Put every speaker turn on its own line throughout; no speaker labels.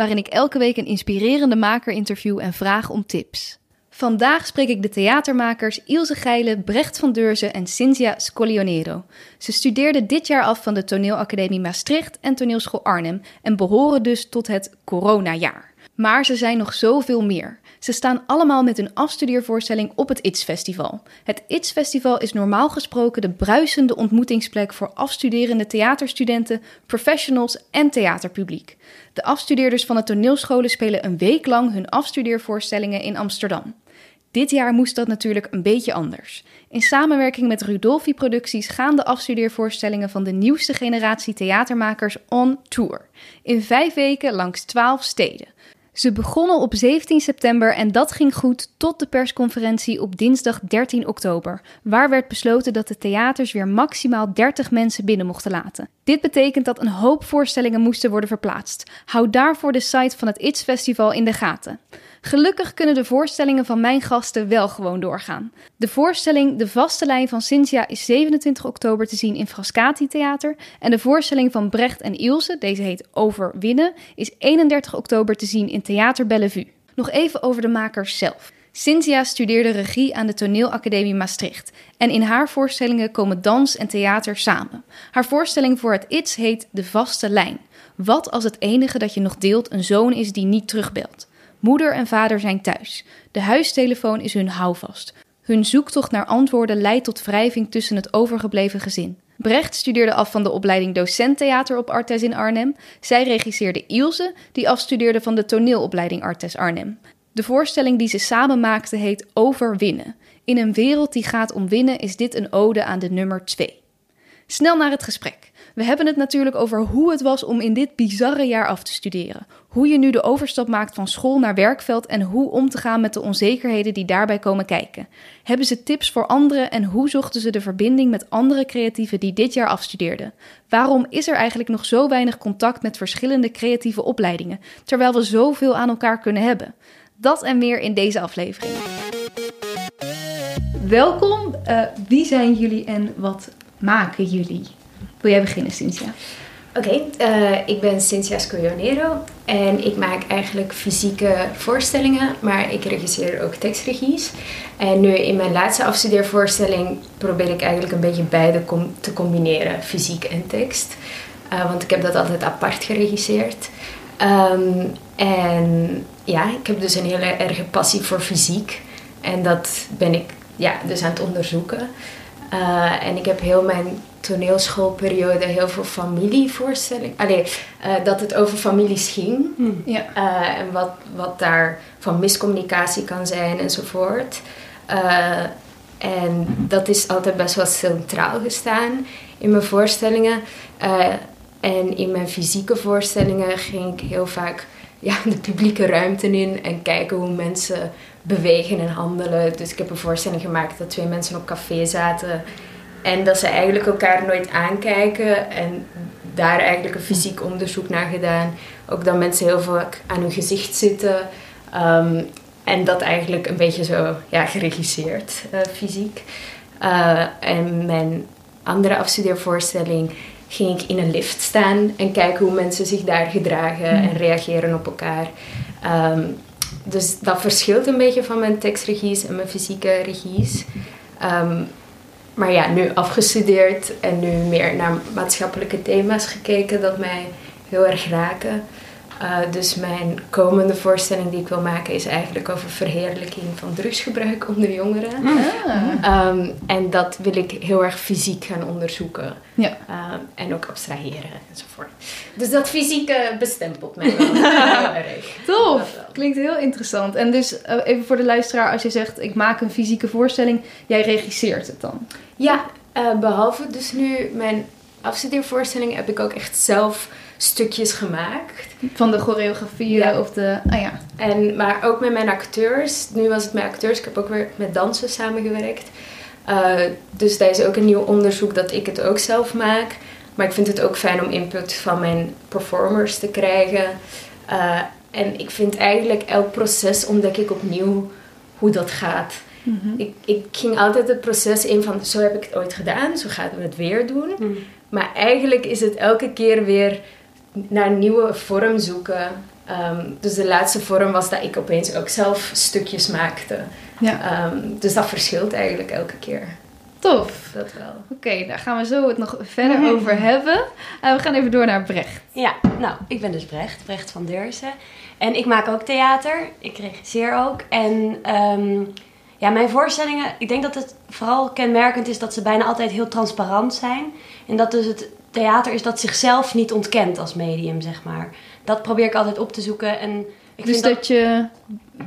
waarin ik elke week een inspirerende maker interview en vraag om tips. Vandaag spreek ik de theatermakers Ilse Geile, Brecht van Deurzen en Cynthia Scolionero. Ze studeerden dit jaar af van de Toneelacademie Maastricht en Toneelschool Arnhem en behoren dus tot het coronajaar. Maar ze zijn nog zoveel meer. Ze staan allemaal met een afstudeervoorstelling op het ITS Festival. Het ITS Festival is normaal gesproken de bruisende ontmoetingsplek voor afstuderende theaterstudenten, professionals en theaterpubliek. De afstudeerders van de toneelscholen spelen een week lang hun afstudeervoorstellingen in Amsterdam. Dit jaar moest dat natuurlijk een beetje anders. In samenwerking met Rudolfi Producties gaan de afstudeervoorstellingen van de nieuwste generatie theatermakers on tour. In vijf weken langs twaalf steden. Ze begonnen op 17 september en dat ging goed tot de persconferentie op dinsdag 13 oktober, waar werd besloten dat de theaters weer maximaal 30 mensen binnen mochten laten. Dit betekent dat een hoop voorstellingen moesten worden verplaatst. Hou daarvoor de site van het ITS Festival in de gaten. Gelukkig kunnen de voorstellingen van mijn gasten wel gewoon doorgaan. De voorstelling De Vaste Lijn van Cynthia is 27 oktober te zien in Frascati Theater. En de voorstelling van Brecht en Ilse, deze heet Overwinnen, is 31 oktober te zien in Theater Bellevue. Nog even over de makers zelf. Cynthia studeerde regie aan de Toneelacademie Maastricht en in haar voorstellingen komen dans en theater samen. Haar voorstelling voor het ITS heet De Vaste Lijn. Wat als het enige dat je nog deelt een zoon is die niet terugbelt? Moeder en vader zijn thuis. De huistelefoon is hun houvast. Hun zoektocht naar antwoorden leidt tot wrijving tussen het overgebleven gezin. Brecht studeerde af van de opleiding docent theater op Artes in Arnhem. Zij regisseerde Ilse, die afstudeerde van de toneelopleiding Artes Arnhem. De voorstelling die ze samen maakten heet Overwinnen. In een wereld die gaat om winnen is dit een ode aan de nummer 2. Snel naar het gesprek. We hebben het natuurlijk over hoe het was om in dit bizarre jaar af te studeren. Hoe je nu de overstap maakt van school naar werkveld en hoe om te gaan met de onzekerheden die daarbij komen kijken. Hebben ze tips voor anderen en hoe zochten ze de verbinding met andere creatieven die dit jaar afstudeerden? Waarom is er eigenlijk nog zo weinig contact met verschillende creatieve opleidingen, terwijl we zoveel aan elkaar kunnen hebben? Dat en meer in deze aflevering. Welkom. Uh, wie zijn jullie en wat maken jullie? Wil jij beginnen, Cynthia?
Oké, eh, ik ben Cynthia Scoglionero en ik maak eigenlijk fysieke voorstellingen, maar ik regisseer ook tekstregies. En nu in mijn laatste afstudeervoorstelling probeer ik eigenlijk een beetje beide te combineren, fysiek en tekst. Uh, want ik heb dat altijd apart geregisseerd. Um, en ja, ik heb dus een hele erge passie voor fysiek. En dat ben ik ja, dus aan het onderzoeken. Uh, en ik heb heel mijn toneelschoolperiode heel veel familievoorstellingen. Allee, uh, dat het over families ging. Hmm. Ja. Uh, en wat, wat daar van miscommunicatie kan zijn enzovoort. Uh, en dat is altijd best wel centraal gestaan in mijn voorstellingen. en in mijn fysieke voorstellingen ging ik heel vaak ja, de publieke ruimte in en kijken hoe mensen bewegen en handelen. Dus ik heb een voorstelling gemaakt dat twee mensen op café zaten en dat ze eigenlijk elkaar nooit aankijken en daar eigenlijk een fysiek onderzoek naar gedaan. Ook dat mensen heel vaak aan hun gezicht zitten. Um, en dat eigenlijk een beetje zo ja, geregisseerd, uh, fysiek. Uh, en mijn andere afstudeervoorstelling ging ik in een lift staan en kijken hoe mensen zich daar gedragen en hmm. reageren op elkaar. Um, dus dat verschilt een beetje van mijn tekstregies en mijn fysieke regies. Um, maar ja, nu afgestudeerd en nu meer naar maatschappelijke thema's gekeken dat mij heel erg raken. Uh, dus mijn komende voorstelling die ik wil maken is eigenlijk over verheerlijking van drugsgebruik onder jongeren. Ah. Um, en dat wil ik heel erg fysiek gaan onderzoeken. Ja. Uh, en ook abstraheren enzovoort. Dus dat fysieke bestempelt mij wel heel erg.
Klinkt heel interessant. En dus uh, even voor de luisteraar, als je zegt ik maak een fysieke voorstelling, jij regisseert het dan?
Ja, behalve dus nu mijn afstudeervoorstelling heb ik ook echt zelf stukjes gemaakt.
Van de choreografieën
Ja.
of de... Ah ja.
En, maar ook met mijn acteurs. Nu was het met acteurs. Ik heb ook weer met dansen samengewerkt. Eh, dus dat is ook een nieuw onderzoek dat ik het ook zelf maak. Maar ik vind het ook fijn om input van mijn performers te krijgen. Eh, en ik vind eigenlijk elk proces ontdek ik opnieuw hoe dat gaat.
Mhm.
Ik, ik ging altijd het proces in van zo heb ik het ooit gedaan, zo gaan we het weer doen.
Mm.
Maar eigenlijk is het elke keer weer naar een nieuwe vorm zoeken. Ehm, dus de laatste vorm was dat ik opeens ook zelf stukjes maakte.
Ja,
Ehm, dus dat verschilt eigenlijk elke keer.
tof.
Dat wel.
Oké, daar gaan we zo het nog verder over hebben. Eh, we gaan even door naar Brecht.
Ja, nou, ik ben dus Brecht, Brecht van Deurzen. En ik maak ook theater, ik regisseer ook. En ehm, ja, mijn voorstellingen, ik denk dat het vooral kenmerkend is dat ze bijna altijd heel transparant zijn. En dat dus het theater is dat zichzelf niet ontkent als medium, zeg maar. Dat probeer ik altijd op te zoeken. En ik
dus dat, je,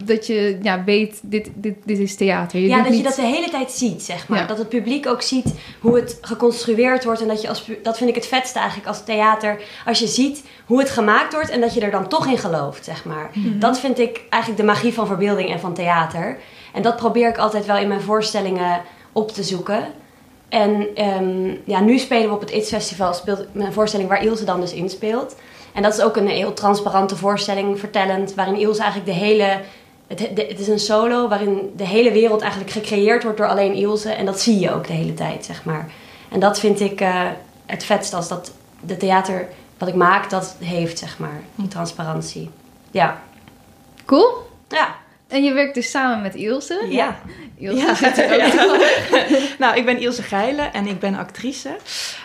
dat je ja, weet, dit, dit, dit is theater. Je
ja, dat je dat de hele tijd ziet, zeg maar.
Ja.
Dat het publiek ook ziet hoe het geconstrueerd wordt. En dat je als dat vind ik het vetste eigenlijk als theater. Als je ziet hoe het gemaakt wordt en dat je er dan toch in gelooft, zeg maar.
Mhm.
Dat vind ik eigenlijk de magie van verbeelding en van theater. En dat probeer ik altijd wel in mijn voorstellingen op te zoeken. En ehm, ja, nu spelen we op het ITS Festival speelt een voorstelling waar Ilse dan dus inspeelt. En dat is ook een heel transparante voorstelling, vertellend, waarin Ilse eigenlijk de hele... Het, het is een solo waarin de hele wereld eigenlijk gecreëerd wordt door alleen Ilse. En dat zie je ook de hele tijd, zeg maar. En dat vind ik eh, het vetst als dat de theater wat ik maak, dat heeft, zeg maar. Die transparantie. Ja.
Cool.
Ja.
En je werkt dus samen met Ilse.
Ja.
Ilse
Ja.
zit er ook.
nou, ik ben Ilse Geilen en ik ben actrice.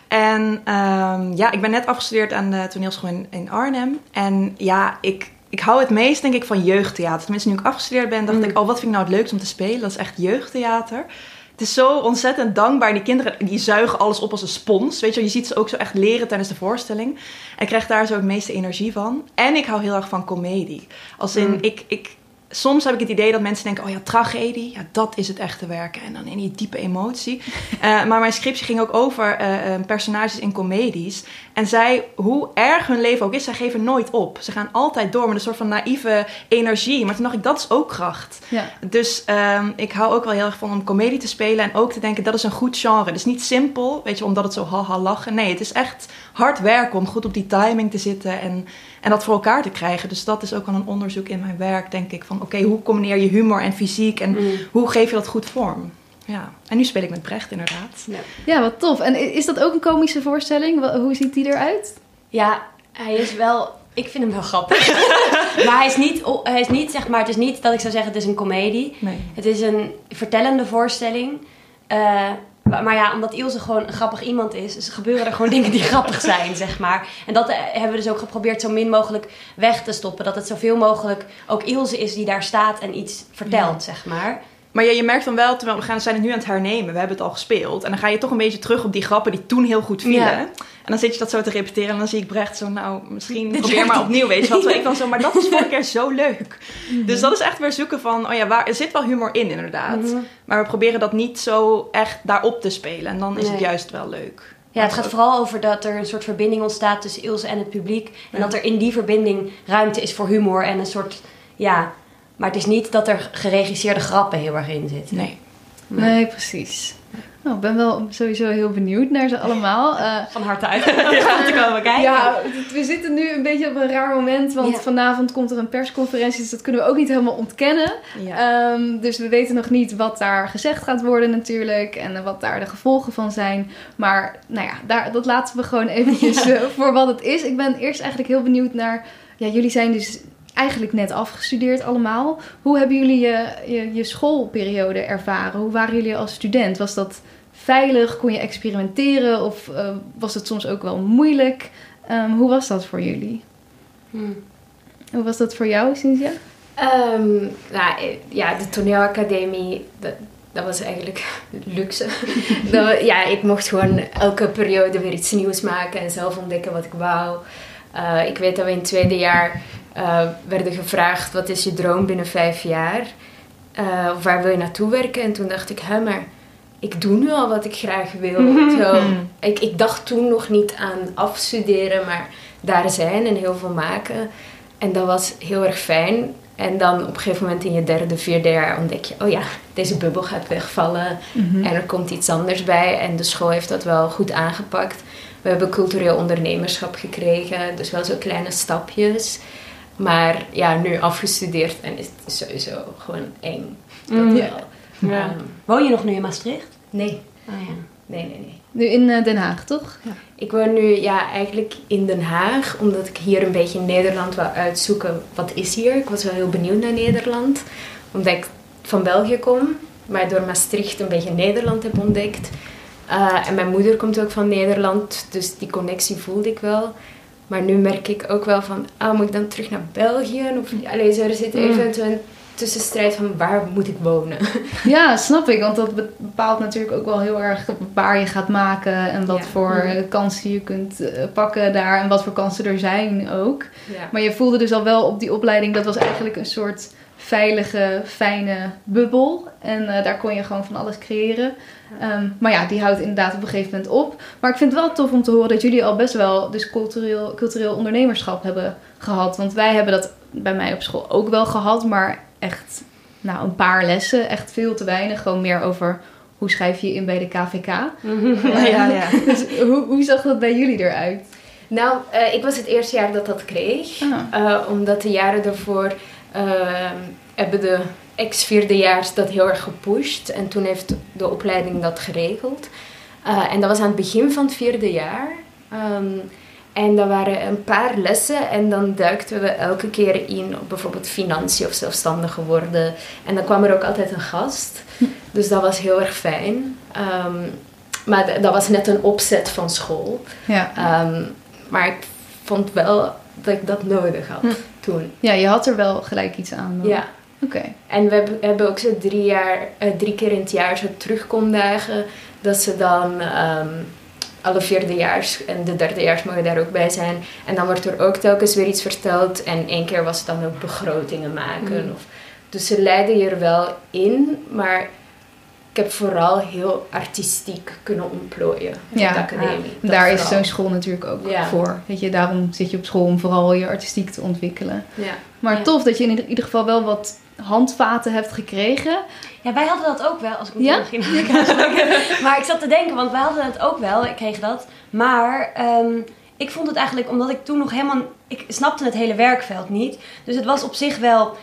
En ehm, ja, ik ben net afgestudeerd aan de toneelschool in, in Arnhem. En ja, ik, ik hou het meest denk ik van jeugdtheater. Tenminste, nu ik afgestudeerd ben, dacht
Mm.
ik... oh, wat vind ik nou het leukst om te spelen? Dat is echt jeugdtheater. Het is zo ontzettend dankbaar. Die kinderen die zuigen alles op als een spons. Weet je, je ziet ze ook zo echt leren tijdens de voorstelling. En ik krijg daar zo het meeste energie van. En ik hou heel erg van komedie. Als in,
Mm.
ik, ik, soms heb ik het idee dat mensen denken... oh ja, tragedie, ja, dat is het echte werken. En dan in die diepe emotie. Eh, maar mijn scriptie ging ook over eh, eh, personages in comedies. En zij, hoe erg hun leven ook is, zij geven nooit op. Ze gaan altijd door met een soort van naïeve energie. Maar toen dacht ik, dat is ook kracht.
Ja.
Dus ehm, ik hou ook wel heel erg van om comedie te spelen. En ook te denken, dat is een goed genre. Het is niet simpel, weet je, omdat het zo haha lachen. Nee, het is echt hard werken om goed op die timing te zitten. En, en dat voor elkaar te krijgen. Dus dat is ook wel een onderzoek in mijn werk, denk ik. Van oké, hoe combineer je humor en fysiek? En
Mm.
hoe geef je dat goed vorm? Ja, en nu speel ik met Brecht inderdaad.
ja, wat tof. En is dat ook een komische voorstelling? Hoe ziet die eruit?
Ja, hij is wel... Ik vind hem wel grappig. maar hij is, niet, hij is niet, zeg maar... Het is niet dat ik zou zeggen, het is een komedie.
Nee.
Het is een vertellende voorstelling. Eh, maar ja, omdat Ilse gewoon een grappig iemand is, dus gebeuren er gewoon dingen die grappig zijn, zeg maar. En dat eh, hebben we dus ook geprobeerd zo min mogelijk weg te stoppen. Dat het zoveel mogelijk ook Ilse is die daar staat en iets vertelt, zeg maar.
Maar ja, je merkt dan wel, terwijl we gaan, zijn het nu aan het hernemen, we hebben het al gespeeld. En dan ga je toch een beetje terug op die grappen die toen heel goed vielen.
Ja.
En dan zit je dat zo te repeteren en dan zie ik Brecht zo, nou, misschien
Dit
probeer maar opnieuw, weet je wat. Ik dan zo, maar dat was vorige keer zo leuk. Dus dat is echt weer zoeken van, oh ja, waar, er zit wel humor in inderdaad.
Mhm.
Maar we proberen dat niet zo echt daarop te spelen. En dan is het juist wel leuk.
Ja, het gaat vooral over dat er een soort verbinding ontstaat tussen Ilse en het publiek. En
Ja.
dat er in die verbinding ruimte is voor humor en een soort, ja... Maar het is niet dat er geregisseerde grappen heel erg in zitten.
Nee.
Nee.
Nee, precies. Nou, ik ben wel sowieso heel benieuwd naar ze allemaal. Eh,
Van harte uit te komen kijken.
ja, we zitten nu een beetje op een raar moment, want
Ja.
vanavond komt er een persconferentie, dus dat kunnen we ook niet helemaal ontkennen.
Ja.
Ehm, dus we weten nog niet wat daar gezegd gaat worden natuurlijk en wat daar de gevolgen van zijn. Maar nou ja, daar, dat laten we gewoon eventjes eh, voor wat het is. Ik ben eerst eigenlijk heel benieuwd naar, ja, jullie zijn dus eigenlijk net afgestudeerd allemaal. Hoe hebben jullie je, je, je schoolperiode ervaren? Hoe waren jullie als student? Was dat veilig? Kon je experimenteren of eh, was het soms ook wel moeilijk? Ehm, hoe was dat voor jullie?
Hm.
Hoe was dat voor jou, Cynthia?
Nou, eh, ja, de toneelacademie, dat, dat was eigenlijk luxe. dat, ja, ik mocht gewoon elke periode weer iets nieuws maken en zelf ontdekken wat ik wou. Eh, ik weet dat we in het tweede jaar eh, werden gevraagd, wat is je droom binnen vijf jaar? Eh, of waar wil je naartoe werken? En toen dacht ik, hè, maar ik doe nu al wat ik graag wil. Zo, ik, ik dacht toen nog niet aan afstuderen, maar daar zijn en heel veel maken. En dat was heel erg fijn. En dan op een gegeven moment in je derde, vierde jaar ontdek je, oh ja, deze bubbel gaat wegvallen
Mhm.
en er komt iets anders bij. En de school heeft dat wel goed aangepakt. We hebben cultureel ondernemerschap gekregen, dus wel zo kleine stapjes. Maar ja, nu afgestudeerd en is het sowieso gewoon eng. Dat
Mm.
wel.
Ja.
Ehm,
Woon je nog nu in Maastricht?
nee,
Oh ja.
nee, nee, nee.
Nu in eh, Den Haag, toch?
Ik woon nu ja, eigenlijk in Den Haag, omdat ik hier een beetje in Nederland wil uitzoeken wat is hier. Ik was wel heel benieuwd naar Nederland, omdat ik van België kom, maar door Maastricht een beetje Nederland heb ontdekt. Eh, en mijn moeder komt ook van Nederland, dus die connectie voelde ik wel. Maar nu merk ik ook wel van, ah, moet ik dan terug naar België? Of, allee, zo, er zit even een tussenstrijd van waar moet ik wonen.
Ja, snap ik. Want dat be- bepaalt natuurlijk ook wel heel erg waar je gaat maken. En wat
Ja.
voor eh, kansen je kunt eh, pakken daar. En wat voor kansen er zijn ook.
Ja.
Maar je voelde dus al wel op die opleiding, dat was eigenlijk een soort veilige, fijne bubbel. En eh, daar kon je gewoon van alles creëren. Ehm, maar ja, die houdt inderdaad op een gegeven moment op. Maar ik vind het wel tof om te horen dat jullie al best wel dus cultureel, cultureel ondernemerschap hebben gehad. Want wij hebben dat bij mij op school ook wel gehad, maar echt nou, een paar lessen. Echt veel te weinig. Gewoon meer over hoe schrijf je in bij de KVK.
Ja, ja, ja.
Dus hoe, hoe zag dat bij jullie eruit?
Nou, eh, ik was het eerste jaar dat dat kreeg.
Ah.
Eh, omdat de jaren daarvoor eh, hebben de ex-vierdejaars dat heel erg gepusht. En toen heeft de opleiding dat geregeld. Eh, en dat was aan het begin van het vierde jaar. Ehm, en dat waren een paar lessen en dan duikten we elke keer in op bijvoorbeeld financiën of zelfstandigen worden. En dan kwam er ook altijd een gast. Dus dat was heel erg fijn. Ehm, maar dat was net een opzet van school.
Ja.
Ehm, maar ik vond wel dat ik dat nodig had
Hm.
Toen.
ja, je had er wel gelijk iets aan. dan.
Ja.
Oké.
En we hebben, ook zo drie, jaar, eh, drie keer in het jaar zo terugkomdagen. Dat ze dan ehm, alle vierdejaars en de derdejaars mogen daar ook bij zijn. En dan wordt er ook telkens weer iets verteld. En één keer was het dan ook begrotingen maken.
Mm.
Of, dus ze leiden je er wel in. Maar ik heb vooral heel artistiek kunnen ontplooien
Ja,
de academie.
Daar is zo'n school natuurlijk ook
Ja.
voor. Weet je, daarom zit je op school om vooral je artistiek te ontwikkelen.
Ja.
Maar
Ja.
tof dat je in ieder geval wel wat handvaten hebt gekregen.
Ja, wij hadden dat ook wel, als ik
Ja?
moet beginnen. maar ik zat te denken, want wij hadden het ook wel, ik kreeg dat. Maar ehm, ik vond het eigenlijk, omdat ik toen nog helemaal... Ik snapte het hele werkveld niet. Dus het was op zich wel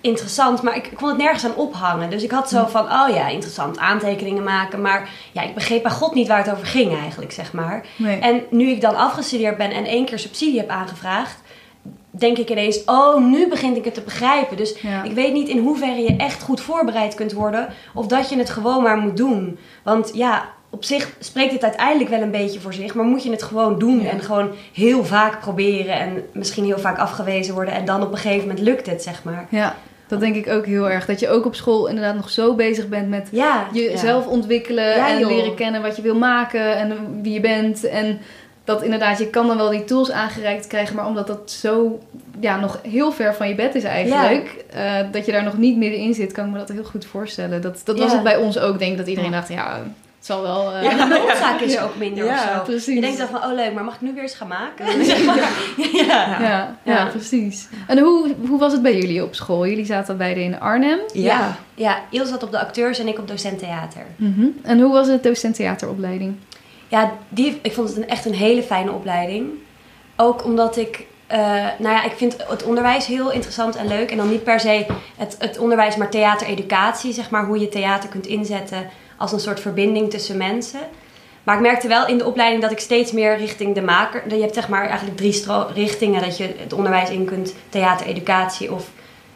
interessant, maar ik, ik kon het nergens aan ophangen. Dus ik had zo van, oh ja, interessant, aantekeningen maken. Maar ja, ik begreep bij god niet waar het over ging eigenlijk, zeg maar.
Nee.
En nu ik dan afgestudeerd ben en één keer subsidie heb aangevraagd... denk ik ineens, oh, nu begin ik het te begrijpen. Dus
Ja.
ik weet niet in hoeverre je echt goed voorbereid kunt worden. Of dat je het gewoon maar moet doen. Want ja, op zich spreekt het uiteindelijk wel een beetje voor zich. Maar moet je het gewoon doen.
Ja.
En gewoon heel vaak proberen. En misschien heel vaak afgewezen worden. En dan op een gegeven moment lukt het, zeg maar.
Ja, dat denk ik ook heel erg. Dat je ook op school inderdaad nog zo bezig bent met
Ja.
jezelf ontwikkelen
Ja,
en
joh.
leren kennen wat je wil maken en wie je bent. En dat inderdaad, je kan dan wel die tools aangereikt krijgen, maar omdat dat zo ja, nog heel ver van je bed is eigenlijk, eh, dat je daar nog niet middenin zit, kan ik me dat heel goed voorstellen. Dat, dat was het bij ons ook, denk ik, dat iedereen dacht, ja, zal wel... eh,
Ja, de noodzaak is ook minder
Ja,
of zo.
precies.
Je denkt dan van, oh leuk, maar mag ik nu weer eens gaan maken? Zeg maar. ja.
ja, ja,
Ja.
precies. En hoe, hoe was het bij jullie op school? Jullie zaten beide in Arnhem.
Ja. ja, Ilse zat op de acteurs en ik op docent theater.
Mhm. En hoe was het docent theateropleiding?
Ja, die, ik vond het een, echt een hele fijne opleiding. Ook omdat ik, eh, nou ja, ik vind het onderwijs heel interessant en leuk. En dan niet per se het, het onderwijs, maar theatereducatie, zeg maar. Hoe je theater kunt inzetten als een soort verbinding tussen mensen. Maar ik merkte wel in de opleiding dat ik steeds meer richting de maker... Je hebt zeg maar eigenlijk drie richtingen dat je het onderwijs in kunt. Theater, educatie of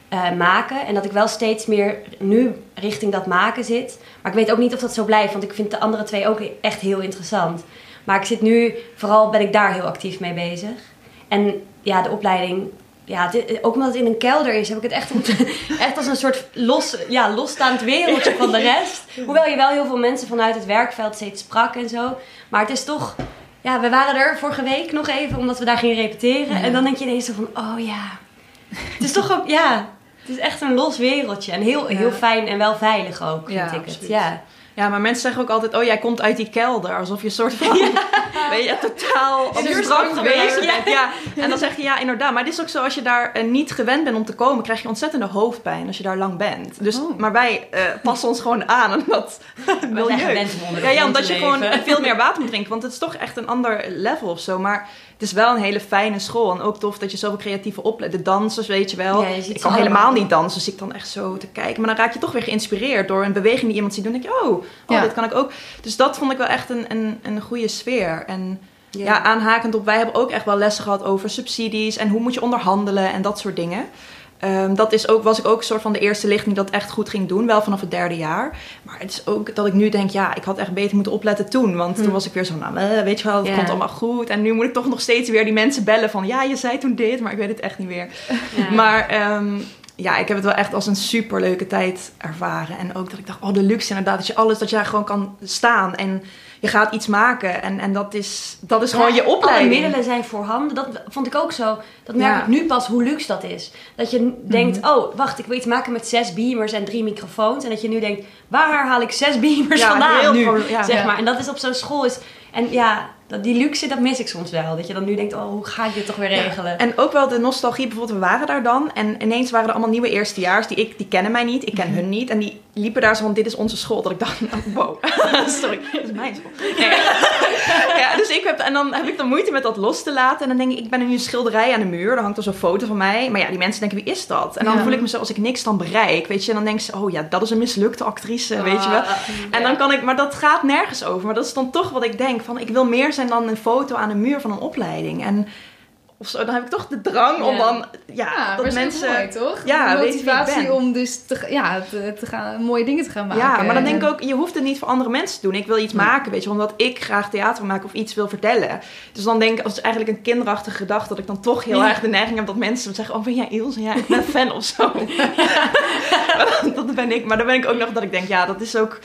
eh, maken. En dat ik wel steeds meer nu richting dat maken zit. Maar ik weet ook niet of dat zo blijft, want ik vind de andere twee ook echt heel interessant. Maar ik zit nu, vooral ben ik daar heel actief mee bezig. En ja, de opleiding, ja, dit- ook omdat het in een kelder is, heb ik het echt, echt als een soort los, ja, losstaand wereldje van de rest. Hoewel je wel heel veel mensen vanuit het werkveld steeds sprak en zo. Maar het is toch, ja, we waren er vorige week nog even, omdat we daar gingen repeteren. En dan denk je ineens zo van, oh ja, het is toch ook, ja, het is echt een los wereldje. En heel, heel fijn en wel veilig ook, vind
Ja,
ik het. Ja.
Ja, maar mensen zeggen ook altijd, oh jij komt uit die kelder. Alsof je een soort van, weet je, totaal abstract geweest bent. Ja. En dan zeg je, ja inderdaad. Maar het is ook zo, als je daar eh, niet gewend bent om te komen, krijg je ontzettende hoofdpijn als je daar lang bent. Dus,
Oh.
Maar wij eh, passen ons gewoon aan aan dat milieu. Ja, ja, omdat je gewoon veel meer water moet drinken. Want het is toch echt een ander level of zo. Maar is wel een hele fijne school. En ook tof dat je zoveel creatieve opleidingen... De dansers, weet je wel.
Ja, je ziet
ik kan helemaal
allemaal.
niet dansen. Dus ik dan echt zo te kijken. Maar dan raak je toch weer geïnspireerd door een beweging die iemand ziet doen. Dan denk je, oh, oh dit kan ik ook. Dus dat vond ik wel echt een, een, een goede sfeer. En
Ja.
ja. aanhakend op... Wij hebben ook echt wel lessen gehad over subsidies. En hoe moet je onderhandelen en dat soort dingen. Ehm, dat is ook, was ik ook een soort van de eerste lichting die dat echt goed ging doen. Wel vanaf het derde jaar. Maar het is ook dat ik nu denk, ja, ik had echt beter moeten opletten toen. Want toen was ik weer zo, nou, eh, weet je wel, het komt allemaal goed. En nu moet ik toch nog steeds weer die mensen bellen van, ja, je zei toen dit, maar ik weet het echt niet meer.
Ja.
Maar ehm, ja, ik heb het wel echt als een super leuke tijd ervaren. En ook dat ik dacht, oh, de luxe inderdaad, dat je alles, dat je daar gewoon kan staan en je gaat iets maken. En, en dat is, dat is gewoon je opleiding.
Alle middelen zijn voorhanden. Dat vond ik ook zo. Dat merk
Ja.
ik nu pas hoe luxe dat is. Dat je denkt, oh, wacht, ik wil iets maken met zes beamers en drie microfoons. En dat je nu denkt, waar haal ik zes beamers
Ja,
vandaan nu?
pro-
zeg maar. En dat is op zo'n school is... En ja, dat, die luxe, dat mis ik soms wel. Dat je dan nu denkt, oh, hoe ga ik dit toch weer regelen?
En ook wel de nostalgie, bijvoorbeeld, we waren daar dan en ineens waren er allemaal nieuwe eerstejaars die ik, die kennen mij niet, ik ken hun niet en die liepen daar zo van, dit is onze school. Dat ik dacht, nou, wow, sorry, dit is mijn school. Nee. ja, dus ik heb, en dan heb ik dan moeite met dat los te laten en dan denk ik, ik ben nu een schilderij aan de muur, dan hangt er zo'n foto van mij, maar ja, die mensen denken, wie is dat? En dan
Ja.
voel ik me zo, als ik niks dan bereik, weet je, en dan denk ze, oh ja, dat is een mislukte actrice, weet je wel.
Ah,
En dan kan ik, maar dat gaat nergens over. Maar dat is dan toch wat ik denk. Van, ik wil meer zijn dan een foto aan een muur van een opleiding. En of zo, dan heb ik toch de drang om dan, ja,
Ja,
dat mensen.
mooi, toch?
Ja,
De motivatie om dus te, ja, te, te gaan, mooie dingen te gaan maken.
Ja, maar dan denk ik ook, je hoeft het niet voor andere mensen te doen. Ik wil iets maken, weet je, omdat ik graag theater wil maken of iets wil vertellen. Dus dan denk ik, als het eigenlijk een kinderachtige gedachte, dat ik dan toch heel
Ja.
erg de neiging heb dat mensen zeggen, oh ben jij Ilse? Ja, ik ben fan of zo. dat ben ik, maar dan ben ik ook nog dat ik denk, ja, dat is ook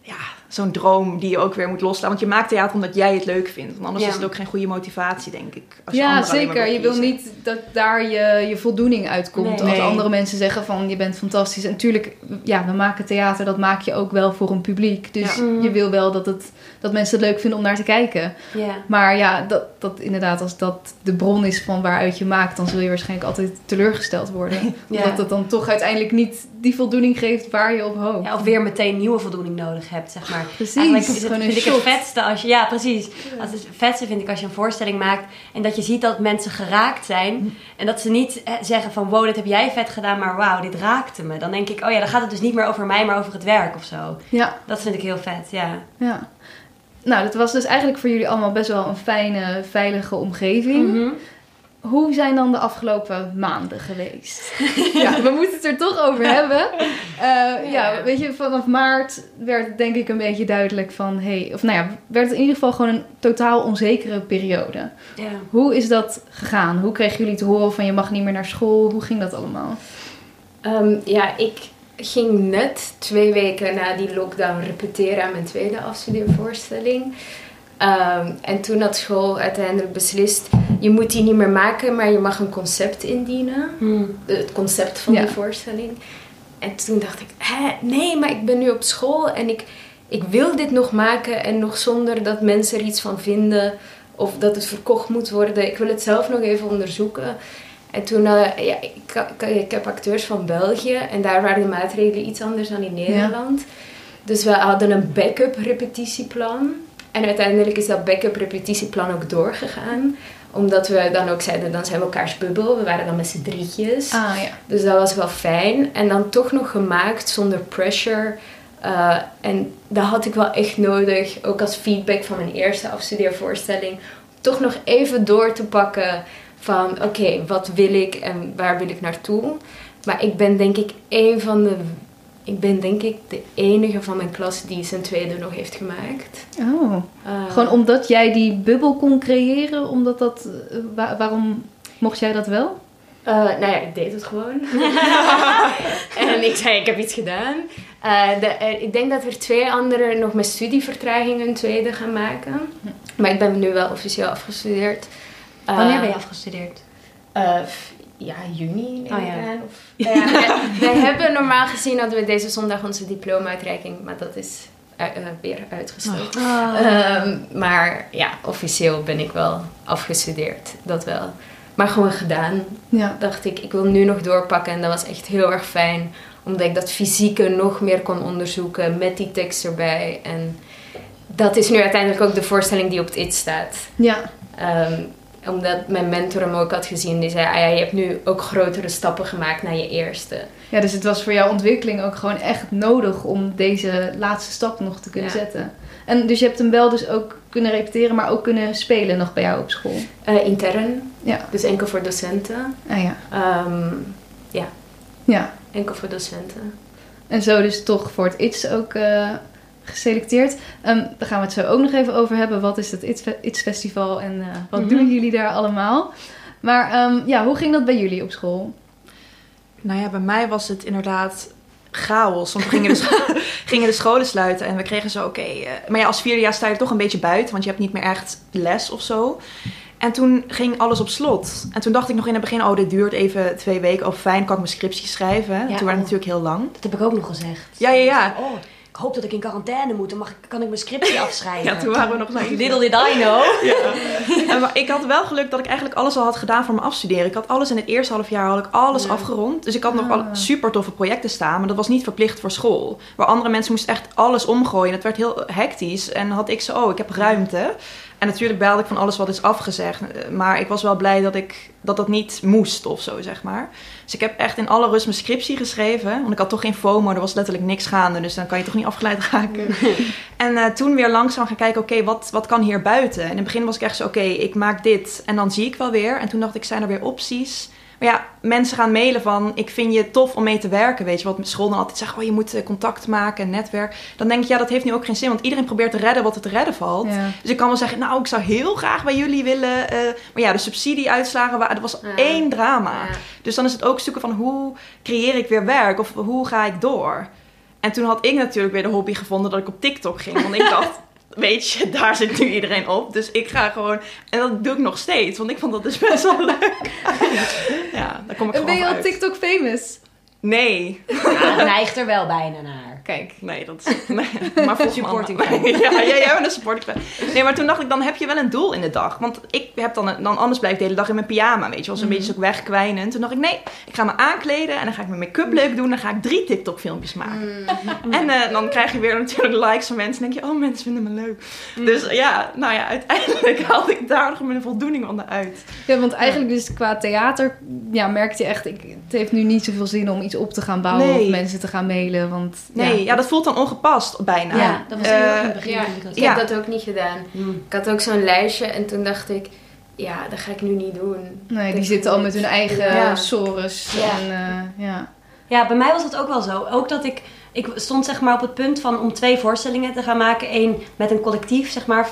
ja, zo'n droom die je ook weer moet loslaten. Want je maakt theater omdat jij het leuk vindt. Want anders
Ja.
is het ook geen goede motivatie, denk ik. Als je
ja, zeker. Je wil niet dat daar je, je voldoening uitkomt.
Nee.
Als
Nee.
andere mensen zeggen van je bent fantastisch. En natuurlijk, ja, we maken theater, dat maak je ook wel voor een publiek. Dus
Ja.
Je wil wel dat, het, dat mensen het leuk vinden om naar te kijken.
ja.
Maar ja, dat, dat inderdaad, als dat de bron is van waaruit je maakt, dan zul je waarschijnlijk altijd teleurgesteld worden.
Ja.
Omdat het dan toch uiteindelijk niet die voldoening geeft waar je op hoopt.
Ja, of weer meteen nieuwe voldoening nodig hebt, zeg maar.
Precies,
Eigenlijk is het,
gewoon een
vind ik
shot.
het vetste als je... Ja, precies. Als het vetste vind ik als je een voorstelling maakt... en dat je ziet dat mensen geraakt zijn... en dat ze niet zeggen van... wow, dit heb jij vet gedaan, maar wauw, dit raakte me. Dan denk ik, oh ja, dan gaat het dus niet meer over mij... maar over het werk of zo.
Ja,
Dat vind ik heel vet, ja.
ja. Nou, dat was dus eigenlijk voor jullie allemaal best wel een fijne, veilige omgeving.
Mhm.
Hoe zijn dan de afgelopen maanden geweest? ja, we moeten het er toch over hebben. Eh, ja. weet je, vanaf maart werd het denk ik een beetje duidelijk van... Hey, of nou ja, werd het in ieder geval gewoon een totaal onzekere periode.
ja.
Hoe is dat gegaan? Hoe kregen jullie te horen van je mag niet meer naar school? Hoe ging dat allemaal?
Ehm, ja, ik ging net twee weken na die lockdown repeteren aan mijn tweede afstudeervoorstelling. Ehm, en toen had school uiteindelijk beslist, je moet die niet meer maken, maar je mag een concept indienen.
Hm.
De- Het concept van
Ja.
die voorstelling. En toen dacht ik, hè, nee, maar ik ben nu op school en ik, ik wil dit nog maken en nog zonder dat mensen er iets van vinden of dat het verkocht moet worden. Ik wil het zelf nog even onderzoeken. En toen, eh, ja, ik, ik, ik heb acteurs van België en daar waren de maatregelen iets anders dan in Nederland. Dus we hadden een backup repetitieplan. En uiteindelijk is dat backup repetitieplan ook doorgegaan. Omdat we dan ook zeiden, dan zijn we elkaars bubbel. We waren dan met z'n drietjes.
Ah ja.
Dus dat was wel fijn. En dan toch nog gemaakt zonder pressure. Eh, en dat had ik wel echt nodig, ook als feedback van mijn eerste afstudeervoorstelling. Toch nog even door te pakken van oké, wat wil ik en waar wil ik naartoe. Maar ik ben denk ik een van de... Ik ben denk ik de enige van mijn klas die zijn tweede nog heeft gemaakt.
Oh.
Eh,
Gewoon omdat jij die bubbel kon creëren? Omdat dat... eh, wa- waarom mocht jij dat wel?
Eh, nou ja, ik deed het gewoon. en ik zei, ik heb iets gedaan. Eh, de, ik denk dat er twee anderen nog met studievertraging een tweede gaan maken. Maar ik ben nu wel officieel afgestudeerd.
Wanneer ben je afgestudeerd?
Ja, juni. neem
Oh,
ik
ja.
aan. Of, Nou ja, wij, wij hebben normaal gezien hadden we deze zondag onze diploma-uitreiking. Maar dat is eh, eh, weer uitgesteld.
Ah.
Ehm, maar ja, officieel ben ik wel afgestudeerd. Dat wel. Maar gewoon gedaan.
Ja.
Dacht ik, ik wil nu nog doorpakken. En dat was echt heel erg fijn. Omdat ik dat fysieke nog meer kon onderzoeken. Met die tekst erbij. En dat is nu uiteindelijk ook de voorstelling die op het IT staat.
Ja.
Ehm, omdat mijn mentor hem ook had gezien. Die zei, ah ja, je hebt nu ook grotere stappen gemaakt naar je eerste.
ja, dus het was voor jouw ontwikkeling ook gewoon echt nodig om deze laatste stap nog te kunnen
Ja.
zetten. En dus je hebt hem wel dus ook kunnen repeteren, maar ook kunnen spelen nog bij jou op school.
Eh, intern,
Ja.
dus enkel voor docenten.
Ah ja.
Ehm,
Ja.
enkel voor docenten.
En zo dus toch voor het ITS ook eh, geselecteerd. Ehm, daar gaan we het zo ook nog even over hebben. Wat is het ITS, Festival en eh, wat
Mhm.
doen jullie daar allemaal? Maar ehm, ja, hoe ging dat bij jullie op school?
Nou ja, bij mij was het inderdaad chaos. Want we gingen de, gingen de scholen sluiten en we kregen zo, oké... eh, maar ja, als vierde jaar sta je er toch een beetje buiten, want je hebt niet meer echt les of zo. En toen ging alles op slot. En toen dacht ik nog in het begin, oh, dit duurt even twee weken. Oh, fijn, kan ik mijn scriptie schrijven. En
Ja,
toen werd het natuurlijk heel lang.
Dat heb ik ook nog gezegd.
Ja, ja, ja.
Oh, ik hoop dat ik in quarantaine moet. Dan mag ik, kan ik mijn scriptie afschrijven.
Ja, toen waren we nog naïef.
Little did I know.
En, maar ik had wel geluk dat ik eigenlijk alles al had gedaan voor mijn afstuderen. Ik had alles in het eerste half jaar had ik alles
Ja.
afgerond. Dus ik had nog
Ah.
al super toffe projecten staan, maar dat was niet verplicht voor school. Waar andere mensen moesten echt alles omgooien. Het werd heel hectisch. En had ik zo, oh, ik heb ruimte. En natuurlijk baalde ik van alles wat is afgezegd. Eh, Maar ik was wel blij dat ik dat, dat niet moest of zo, zeg maar. Dus ik heb echt in alle rust mijn scriptie geschreven. Want ik had toch geen FOMO, er was letterlijk niks gaande. Dus dan kan je toch niet afgeleid raken. En eh, toen weer langzaam gaan kijken, oké, wat, wat kan hier buiten? En in het begin was ik echt zo, oké, ik maak dit en dan zie ik wel weer. En toen dacht ik, zijn er weer opties? Maar ja, mensen gaan mailen van, ik vind je tof om mee te werken, weet je. Wat school dan altijd zegt, oh, je moet eh, contact maken, netwerk. Dan denk ik, ja, dat heeft nu ook geen zin, want iedereen probeert te redden wat er te redden valt.
Ja.
Dus ik kan wel zeggen, nou, ik zou heel graag bij jullie willen. eh, maar ja, de subsidieuitslagen, dat was
Ja.
één drama.
Ja.
Dus dan is het ook zoeken van hoe creëer ik weer werk of hoe ga ik door. En toen had ik natuurlijk weer de hobby gevonden dat ik op TikTok ging. Want ik dacht, weet je, daar zit nu iedereen op. Dus ik ga gewoon, en dat doe ik nog steeds, want ik vond dat dus best wel leuk. ja, daar kom ik
En
gewoon
ben je al
uit.
TikTok famous?
Nee,
Ja, het neigt er wel bijna naar.
Kijk.
nee, dat is... Nee, maar volgens
Supporting
mij-
fan.
Ja, jij, jij bent een supporting fan. Nee, maar toen dacht ik, dan heb je wel een doel in de dag. Want ik heb dan, dan anders blijf ik de hele dag in mijn pyjama, weet je. Was een beetje zo wegkwijnend. Toen dacht ik, nee, ik ga me aankleden en dan ga ik mijn make-up leuk doen. Dan ga ik drie TikTok filmpjes maken. En eh, dan krijg je weer natuurlijk likes van mensen. En denk je, oh, mensen vinden me leuk. Dus ja, nou ja, uiteindelijk haalde ik daar nog mijn voldoening van uit.
Ja, want eigenlijk dus qua theater ja, merkte je echt... Ik, het heeft nu niet zoveel zin om iets op te gaan bouwen
Nee.
of mensen te gaan mailen. Want
Nee, ja, dat voelt dan ongepast bijna.
Ja, dat was
Eh,
heel erg in het begin.
Ja,
toen ik dat
Ja.
heb dat ook niet gedaan.
Hmm.
Ik had ook zo'n lijstje en toen dacht ik, ja, dat ga ik nu niet doen.
nee, die
Dat
zitten al met hun eigen
Ja.
sores.
Ja.
En, eh, ja.
Ja, bij mij was het ook wel zo. Ook dat ik, ik stond zeg maar op het punt van om twee voorstellingen te gaan maken. Eén met een collectief, zeg maar.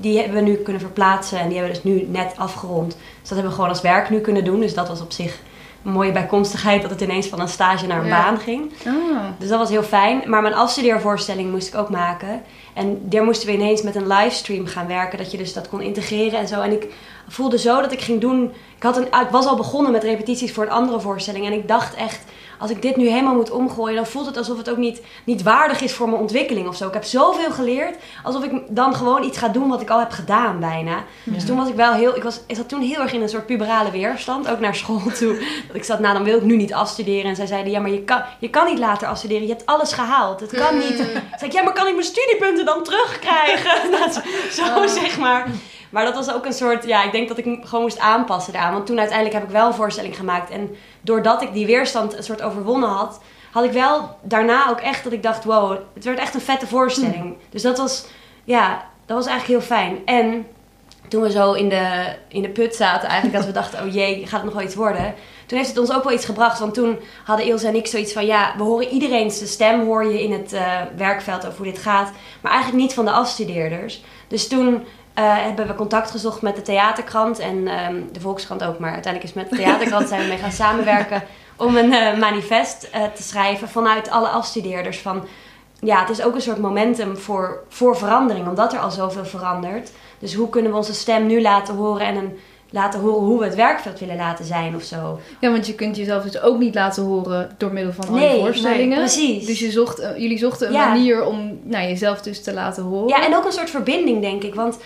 Die hebben we nu kunnen verplaatsen en die hebben we dus nu net afgerond. Dus dat hebben we gewoon als werk nu kunnen doen. Dus dat was op zich mooie bijkomstigheid dat het ineens van een stage naar een
Ja.
baan ging.
Ah.
Dus dat was heel fijn. Maar mijn afstudeervoorstelling moest ik ook maken. En daar moesten we ineens met een livestream gaan werken. Dat je dus dat kon integreren en zo. En ik voelde zo dat ik ging doen... Ik, had een, ik was al begonnen met repetities voor een andere voorstelling. En ik dacht echt, als ik dit nu helemaal moet omgooien... dan voelt het alsof het ook niet, niet waardig is voor mijn ontwikkeling of zo. Ik heb zoveel geleerd. Alsof ik dan gewoon iets ga doen wat ik al heb gedaan bijna. Dus toen was ik wel heel... Ik, was, ik zat toen heel erg in een soort puberale weerstand. Ook naar school toe. Dat ik zat, nou dan wil ik nu niet afstuderen. En zij zeiden, ja maar je kan, je kan niet later afstuderen. Je hebt alles gehaald. Het kan niet. Toen zei ik, ja maar kan ik mijn studiepunten dan terugkrijgen? Nou, zo zo, zeg maar. Maar dat was ook een soort, ja, ik denk dat ik gewoon moest aanpassen daaraan. Want toen uiteindelijk heb ik wel een voorstelling gemaakt. En doordat ik die weerstand een soort overwonnen had, had ik wel daarna ook echt dat ik dacht, wow, het werd echt een vette voorstelling. Dus dat was, ja, dat was eigenlijk heel fijn. En toen we zo in de, in de put zaten, eigenlijk dat we dachten, oh jee, gaat het nog wel iets worden? Toen heeft het ons ook wel iets gebracht, want toen hadden Ilse en ik zoiets van, ja, we horen iedereen zijn stem, hoor je in het eh, werkveld over hoe dit gaat, maar eigenlijk niet van de afstudeerders. Dus toen eh, hebben we contact gezocht met de theaterkrant en ehm, de Volkskrant ook, maar uiteindelijk is met de theaterkrant zijn we mee gaan samenwerken om een eh, manifest eh, te schrijven vanuit alle afstudeerders van ja, het is ook een soort momentum voor, voor verandering, omdat er al zoveel verandert. Dus hoe kunnen we onze stem nu laten horen en een, laten horen hoe we het werkveld willen laten zijn of zo.
Ja, want je kunt jezelf dus ook niet laten horen door middel van
Nee,
voorstellingen.
nee, precies.
Dus je zocht, jullie zochten een
Ja.
manier om nou, jezelf dus te laten horen.
Ja, en ook een soort verbinding, denk ik. Want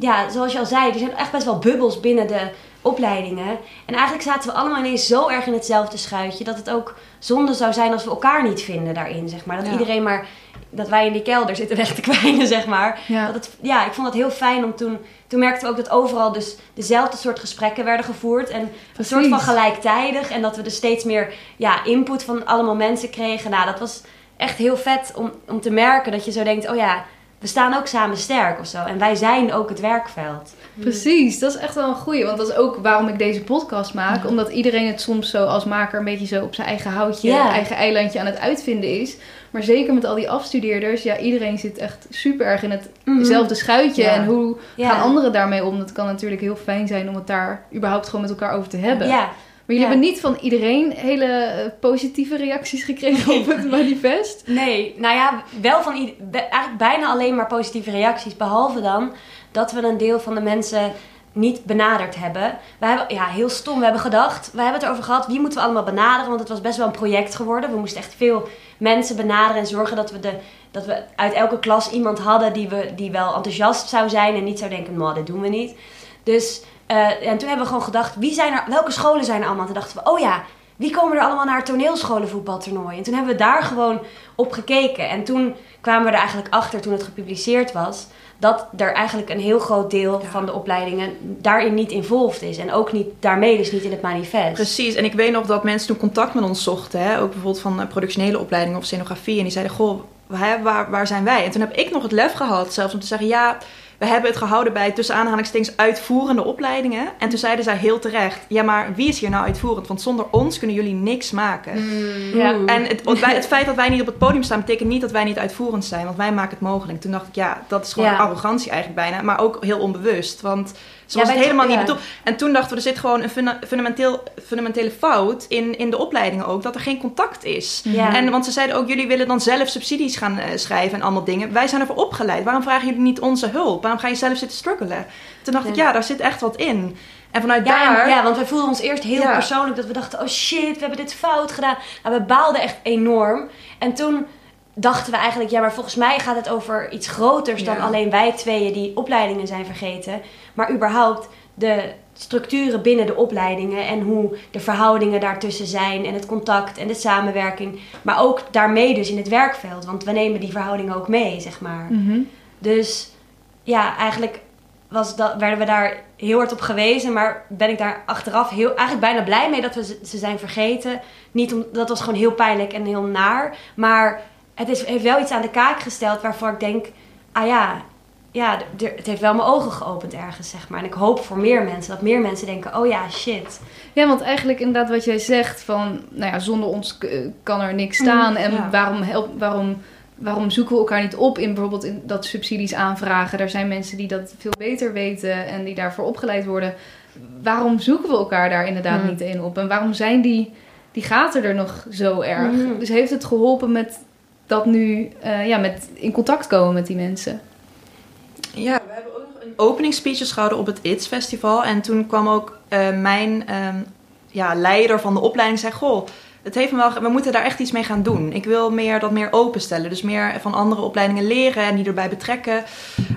ja, zoals je al zei, er zijn echt best wel bubbels binnen de opleidingen. En eigenlijk zaten we allemaal ineens zo erg in hetzelfde schuitje... dat het ook zonde zou zijn als we elkaar niet vinden daarin, zeg maar. Dat
Ja.
iedereen maar... Dat wij in die kelder zitten weg te kwijnen, zeg maar.
Ja.
Dat het, ja, ik vond dat heel fijn om toen... Toen merkten we ook dat overal dus dezelfde soort gesprekken werden gevoerd. En een soort van gelijktijdig. En dat we dus steeds meer ja, input van allemaal mensen kregen. Nou, dat was echt heel vet om, om te merken dat je zo denkt... Oh ja, we staan ook samen sterk of zo. En wij zijn ook het werkveld.
Precies, dat is echt wel een goeie. Want dat is ook waarom ik deze podcast maak.
Ja.
Omdat iedereen het soms zo als maker een beetje zo op zijn eigen houtje,
Ja.
eigen eilandje aan het uitvinden is. Maar zeker met al die afstudeerders, ja, iedereen zit echt super erg in hetzelfde schuitje.
Mhm. Ja.
En hoe gaan anderen daarmee om? Dat kan natuurlijk heel fijn zijn om het daar überhaupt gewoon met elkaar over te hebben.
Ja,
jullie
Ja.
hebben niet van iedereen hele eh, positieve reacties gekregen op het manifest.
nee. Nou ja, wel van eigenlijk bijna alleen maar positieve reacties. Behalve dan dat we een deel van de mensen niet benaderd hebben. We hebben, ja, heel stom. We hebben gedacht, we hebben het erover gehad, wie moeten we allemaal benaderen? Want het was best wel een project geworden. We moesten echt veel mensen benaderen en zorgen dat we, de, dat we uit elke klas iemand hadden die, we, die wel enthousiast zou zijn en niet zou denken, nou, dat doen we niet. Dus, eh, en toen hebben we gewoon gedacht, wie zijn er, welke scholen zijn er allemaal? Toen dachten we, oh ja, wie komen er allemaal naar toneelscholenvoetbaltoernooi? En toen hebben we daar gewoon op gekeken. En toen kwamen we er eigenlijk achter, toen het gepubliceerd was, dat er eigenlijk een heel groot deel
Ja.
van de opleidingen daarin niet involved is. En ook niet daarmee, dus niet in het manifest.
Precies, en ik weet nog dat mensen toen contact met ons zochten. Hè? Ook bijvoorbeeld van eh, productionele opleidingen of scenografie. En die zeiden, goh, waar, waar zijn wij? En toen heb ik nog het lef gehad zelfs om te zeggen... ja, we hebben het gehouden bij tussen aanhalingstekens uitvoerende opleidingen. En toen zeiden zij heel terecht... ja, maar wie is hier nou uitvoerend? Want zonder ons kunnen jullie niks maken.
Ja.
Mm.
En het, het feit dat wij niet op het podium staan... betekent niet dat wij niet uitvoerend zijn. Want wij maken het mogelijk. Toen dacht ik, ja, dat is gewoon
Ja.
arrogantie eigenlijk bijna. Maar ook heel onbewust. Want zo
Ja,
was het helemaal niet bedoeld. En toen dachten we, er zit gewoon een funda- fundamenteel, fundamentele fout in, in de opleidingen ook. Dat er geen contact is.
Ja.
En, want ze zeiden ook, jullie willen dan zelf subsidies gaan eh, schrijven en allemaal dingen. Wij zijn ervoor opgeleid. Waarom vragen jullie niet onze hulp? Waarom ga je zelf zitten struggelen? Toen dacht ik,
Ja.
daar zit echt wat in. En vanuit
Ja,
daar...
en- ja, want wij voelden ons eerst heel
Ja.
persoonlijk dat we dachten: oh shit, we hebben dit fout gedaan. Nou, we baalden echt enorm. En toen dachten we eigenlijk: ja, maar volgens mij gaat het over iets groters dan alleen wij tweeën die opleidingen zijn vergeten. Maar überhaupt de structuren binnen de opleidingen en hoe de verhoudingen daartussen zijn en het contact en de samenwerking. Maar ook daarmee dus in het werkveld, want we nemen die verhoudingen ook mee, zeg maar.
Mhm.
Dus ja, eigenlijk was dat, werden we daar heel hard op gewezen. Maar ben ik daar achteraf heel, eigenlijk bijna blij mee dat we ze, ze zijn vergeten. Niet om, dat was gewoon heel pijnlijk en heel naar. Maar het is, heeft wel iets aan de kaak gesteld waarvan ik denk... Ah ja, ja het heeft wel mijn ogen geopend ergens, zeg maar. En ik hoop voor meer mensen. Dat meer mensen denken, oh ja, shit.
Ja, want eigenlijk inderdaad wat jij zegt van, nou ja, zonder ons k- kan er niks staan. en
ja.
waarom, help, waarom, waarom zoeken we elkaar niet op in bijvoorbeeld in dat subsidies aanvragen? Er zijn mensen die dat veel beter weten en die daarvoor opgeleid worden. Waarom zoeken we elkaar daar inderdaad
Hmm.
niet in op? En waarom zijn die, die gaten er nog zo erg?
Mhm.
Dus heeft het geholpen met dat nu, eh, ja, met in contact komen met die mensen?
Een openingsspeeches gehouden op het ITS Festival. En toen kwam ook eh, mijn ehm, ja, leider van de opleiding zei... Goh, het heeft me wel, we moeten daar echt iets mee gaan doen. Ik wil meer dat meer openstellen. Dus meer van andere opleidingen leren en die erbij betrekken.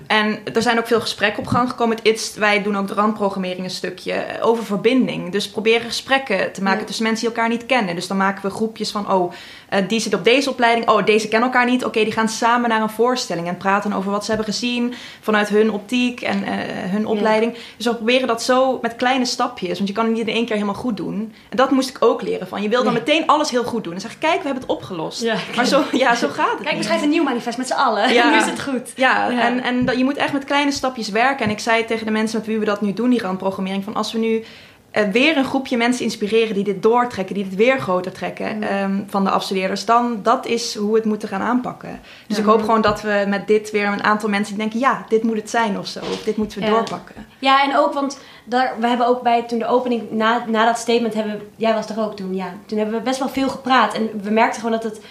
En er zijn ook veel gesprekken op gang gekomen met ITS. Wij doen ook de randprogrammering een stukje eh, over verbinding. Dus proberen gesprekken te maken
Ja.
tussen mensen die elkaar niet kennen. Dus dan maken we groepjes van... Oh, eh, die zit op deze opleiding. Oh, deze kennen elkaar niet. Oké, die gaan samen naar een voorstelling en praten over wat ze hebben gezien vanuit hun optiek en eh, hun opleiding. Dus we proberen dat zo met kleine stapjes, want je kan het niet in één keer helemaal goed doen. En dat moest ik ook leren van. Je wil dan
Nee.
meteen alles heel goed doen. En zeg kijk, we hebben het opgelost.
Ja,
maar zo, ja, zo gaat het.
Kijk, we schrijven een nieuw manifest met z'n allen.
Ja.
nu is het goed.
Ja,
Ja.
en, en dat, je moet echt met kleine stapjes werken. En ik zei tegen de mensen met wie we dat nu doen, die randprogrammering, van als we nu eh, weer een groepje mensen inspireren die dit doortrekken, die dit weer groter trekken
Mm.
ehm, van de afstudeerders, dan dat is hoe we het moeten gaan aanpakken. Dus
Ja.
ik hoop gewoon dat we met dit weer een aantal mensen die denken, ja, dit moet het zijn of zo. Of dit moeten we
Ja.
doorpakken.
Ja, en ook, want daar, we hebben ook bij toen de opening, na, na dat statement hebben, jij was er ook toen, ja. Toen hebben we best wel veel gepraat. En we merkten gewoon dat het,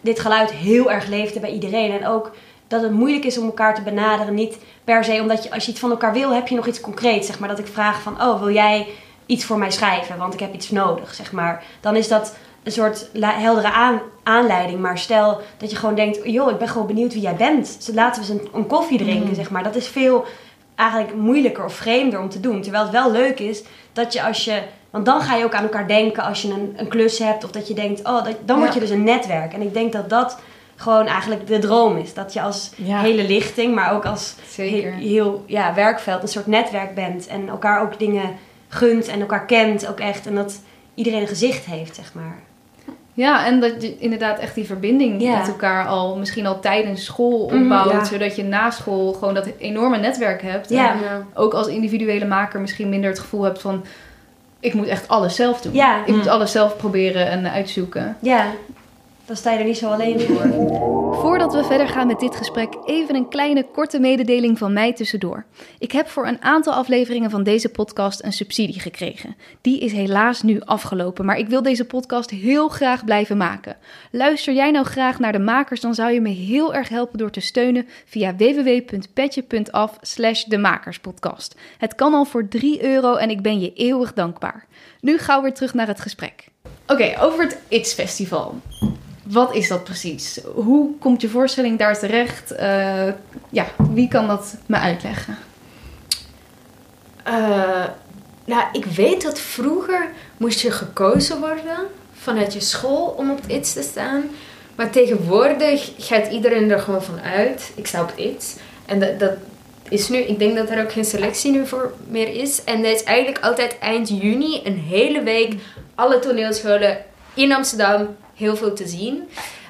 dit geluid heel erg leefde bij iedereen. En ook dat het moeilijk is om elkaar te benaderen. Niet per se omdat je, als je iets van elkaar wil, heb je nog iets concreets. Zeg maar dat ik vraag van, oh, wil jij iets voor mij schrijven? Want ik heb iets nodig, zeg maar. Dan is dat een soort heldere aan, aanleiding. Maar stel dat je gewoon denkt, joh, ik ben gewoon benieuwd wie jij bent. Dus laten we eens een, een koffie drinken, zeg maar. Dat is veel eigenlijk moeilijker of vreemder om te doen. Terwijl het wel leuk is dat je als je... Want dan ga je ook aan elkaar denken als je een, een klus hebt. Of dat je denkt, oh, dat, dan word je dus een netwerk. En ik denk dat dat gewoon eigenlijk de droom is. Dat je als
Ja.
hele lichting, maar ook als
Zeker.
he- heel ja, werkveld een soort netwerk bent. En elkaar ook dingen gunt en elkaar kent ook echt. En dat iedereen een gezicht heeft, zeg maar.
Ja, en dat je inderdaad echt die verbinding
Ja.
met elkaar al misschien al tijdens school
Mhm,
opbouwt.
ja.
Zodat je na school gewoon dat enorme netwerk hebt.
Ja.
En ook als individuele maker misschien minder het gevoel hebt van... Ik moet echt alles zelf doen.
Ja.
Ik moet
Mm.
alles zelf proberen en uitzoeken.
Ja, dan sta je er niet zo alleen voor.
Voordat we verder gaan met dit gesprek, even een kleine korte mededeling van mij tussendoor. Ik heb voor een aantal afleveringen van deze podcast een subsidie gekregen. Die is helaas nu afgelopen, maar ik wil deze podcast heel graag blijven maken. Luister jij nou graag naar de makers, dan zou je me heel erg helpen door te steunen via www.petje.af slash de makerspodcast. Het kan al voor 3 euro en ik ben je eeuwig dankbaar. Nu gauw weer terug naar het gesprek. Oké, over het ITS Festival. Wat is dat precies? Hoe komt je voorstelling daar terecht? Eh, ja, wie kan dat me uitleggen?
Eh, nou, ik weet dat vroeger moest je gekozen worden vanuit je school om op het ITS te staan. Maar tegenwoordig gaat iedereen er gewoon van uit. Ik sta op het ITS. En dat, dat is nu, ik denk dat er ook geen selectie nu voor meer is. En dat is eigenlijk altijd eind juni, een hele week, alle toneelscholen in Amsterdam, heel veel te zien.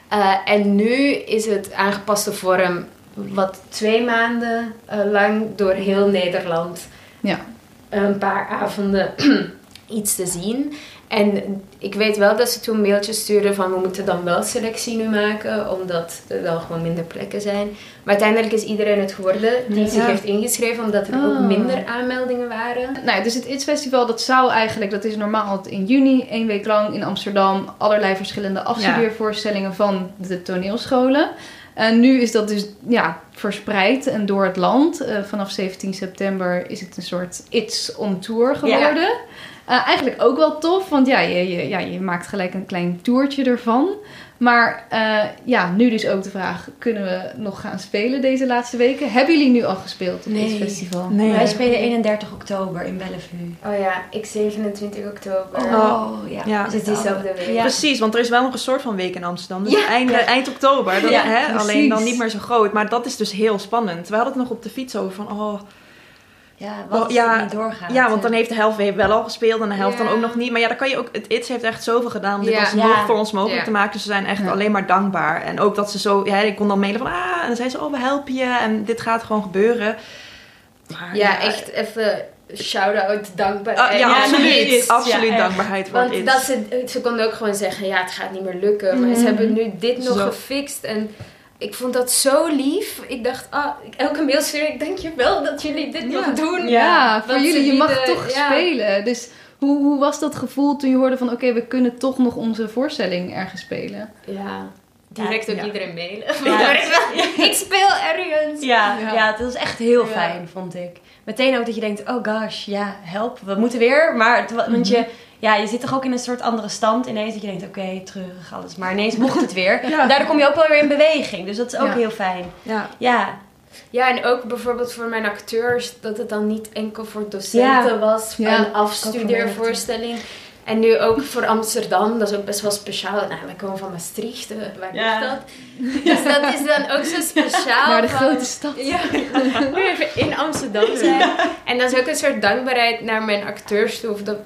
Eh, en nu is het aangepaste vorm wat twee maanden eh, lang door heel Nederland
Ja.
een paar avonden iets te zien. En ik weet wel dat ze toen mailtjes stuurden van we moeten dan wel selectie nu maken, omdat er dan gewoon minder plekken zijn. Maar uiteindelijk is iedereen het geworden die zich heeft ingeschreven, omdat er ook
Oh.
minder aanmeldingen waren.
Nou, dus het ITS Festival, dat zou eigenlijk, dat is normaal in juni, één week lang in Amsterdam, allerlei verschillende afstudeervoorstellingen van de toneelscholen. En nu is dat dus ja, verspreid en door het land. Eh, vanaf 17 september is het een soort ITS on tour geworden. Eh, eigenlijk ook wel tof, want ja je, je, ja, je maakt gelijk een klein toertje ervan. Maar eh, ja, nu dus ook de vraag, kunnen we nog gaan spelen deze laatste weken? Hebben jullie nu al gespeeld op
Nee.
ITS Festival?
Nee.
Wij spelen 31 oktober in Bellevue.
Oh ja, ik 27 oktober.
Oh,
ja.
ja.
Dus het is diezelfde week.
Ja.
Precies, want er is wel nog een soort van week in Amsterdam. Dus
Ja.
eind, eind oktober. Dat,
Ja,
hè, alleen dan niet meer zo groot. Maar dat is dus heel spannend. We hadden het nog op de fiets over van... Oh,
Ja, wat
Ja,
niet doorgaat.
ja, want dan heeft de helft wel al gespeeld en de helft dan ook nog niet. Maar ja, dan kan je ook... Het ITS heeft echt zoveel gedaan om dit alsnog voor ons mogelijk te maken. Dus we zijn echt alleen maar dankbaar. En ook dat ze zo... Ja, ik kon dan mailen van... Ah, en dan zei ze... Oh, we helpen je. En dit gaat gewoon gebeuren. Maar,
Ja, echt even shout-out, dankbaarheid.
Ah, ja,
Ja,
absoluut. absoluut
ja,
dankbaarheid voor
Want dat ze, ze konden ook gewoon zeggen, ja, het gaat niet meer lukken. Maar ze hebben nu dit nog
Zo.
gefixt. En ik vond dat zo lief. Ik dacht, ah, elke mail stuur ik, denk je wel dat jullie dit
Ja.
nog doen?
Ja, voor jullie, je mag toch
ja.
spelen. Dus hoe, hoe was dat gevoel toen je hoorde van... oké, we kunnen toch nog onze voorstelling ergens spelen?
Ja, direct ook
Ja.
iedereen mailen.
Ja.
ik speel ergens.
Ja,
Ja.
ja. dat was echt heel
Ja.
fijn, vond ik. Meteen ook dat je denkt, oh gosh, ja, help, we moeten weer. Maar, het, want je, ja, je zit toch ook in een soort andere stand ineens. Dat je denkt, oké, treurig alles. Maar ineens mocht het weer.
Ja.
En daardoor kom je ook wel weer in beweging. Dus dat is ook
Ja.
heel fijn.
Ja,
Ja,
Ja, en ook bijvoorbeeld voor mijn acteurs, dat het dan niet enkel voor docenten
Ja.
was,
Ja.
een afstudeervoorstelling. En nu ook voor Amsterdam, dat is ook best wel speciaal. Nou, wij komen van Maastricht, eh, waar
Ja.
dat? Dus dat is dan ook zo speciaal.
Naar de
van-
grote stad.
Ja, nu even in Amsterdam zijn. En dat is ook een soort dankbaarheid naar mijn acteurs toe. Of dat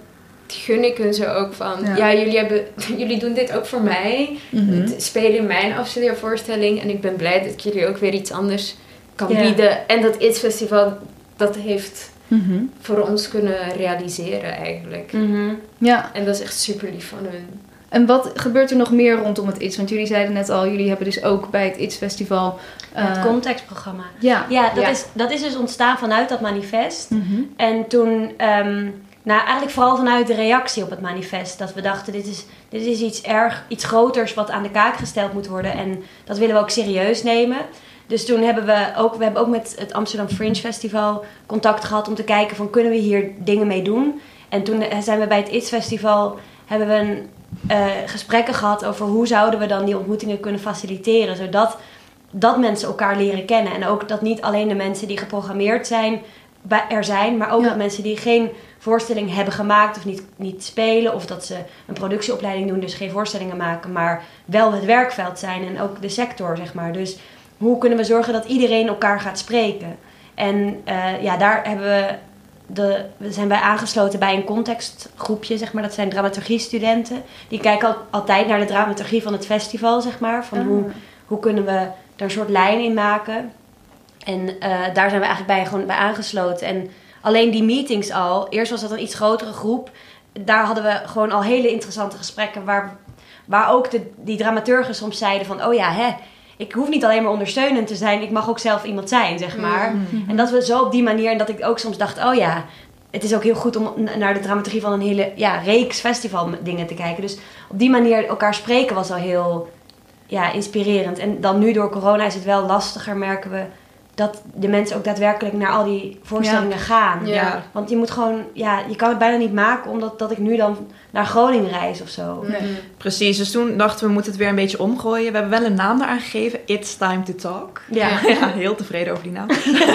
gun ik hun zo ook van.
Ja.
Ja, jullie, hebben, jullie doen dit ook voor mij. Het spelen in mijn afstudeervoorstelling. En ik ben blij dat ik jullie ook weer iets anders kan
Ja.
bieden. En dat ITS Festival dat heeft
Mhm.
voor ons kunnen realiseren eigenlijk.
Mhm.
Ja,
En dat is echt super lief van hun.
en wat gebeurt er nog meer rondom het ITS? Want jullie zeiden net al, jullie hebben dus ook bij het ITS Festival...
het
eh,
contextprogramma.
Ja.
Ja, dat,
Ja.
Is, dat is dus ontstaan vanuit dat manifest.
Mhm.
En toen, ehm, Nou, eigenlijk vooral vanuit de reactie op het manifest. Dat we dachten, dit is, dit is iets erg, iets groters wat aan de kaak gesteld moet worden. En dat willen we ook serieus nemen. Dus toen hebben we ook, we hebben ook met het Amsterdam Fringe Festival contact gehad om te kijken van kunnen we hier dingen mee doen. En toen zijn we bij het ITS Festival, hebben we een, uh, gesprekken gehad over hoe zouden we dan die ontmoetingen kunnen faciliteren. Zodat dat mensen elkaar leren kennen. En ook dat niet alleen de mensen die geprogrammeerd zijn er zijn, maar ook dat mensen die geen voorstelling hebben gemaakt of niet, niet spelen, of dat ze een productieopleiding doen, dus geen voorstellingen maken, maar wel het werkveld zijn en ook de sector, zeg maar. Dus hoe kunnen we zorgen dat iedereen elkaar gaat spreken? En uh, ja, daar hebben we, de, we zijn bij aangesloten bij een contextgroepje, zeg maar. Dat zijn dramaturgie-studenten. Die kijken al, altijd naar de dramaturgie van het festival, zeg maar. Van hoe, ah. hoe kunnen we daar een soort lijn in maken. En uh, daar zijn we eigenlijk bij, gewoon bij aangesloten. En alleen die meetings al, eerst was dat een iets grotere groep. Daar hadden we gewoon al hele interessante gesprekken. Waar, waar ook de, die dramaturgen soms zeiden van, oh ja, hè, ik hoef niet alleen maar ondersteunend te zijn. Ik mag ook zelf iemand zijn, zeg maar. Mm-hmm. En dat we zo op die manier, en dat ik ook soms dacht, oh ja, het is ook heel goed om naar de dramaturgie van een hele ja, reeks festival dingen te kijken. Dus op die manier elkaar spreken was al heel ja, inspirerend. En dan nu door corona is het wel lastiger, merken we dat de mensen ook daadwerkelijk naar al die voorstellingen gaan. Ja. Want je moet gewoon, ja, je kan het bijna niet maken omdat dat ik nu dan naar Groningen reis of zo.
Nee. Precies, dus toen dachten we, we moeten het weer een beetje omgooien. We hebben wel een naam eraan gegeven, It's Time to Talk. Ja, ja heel tevreden over die naam.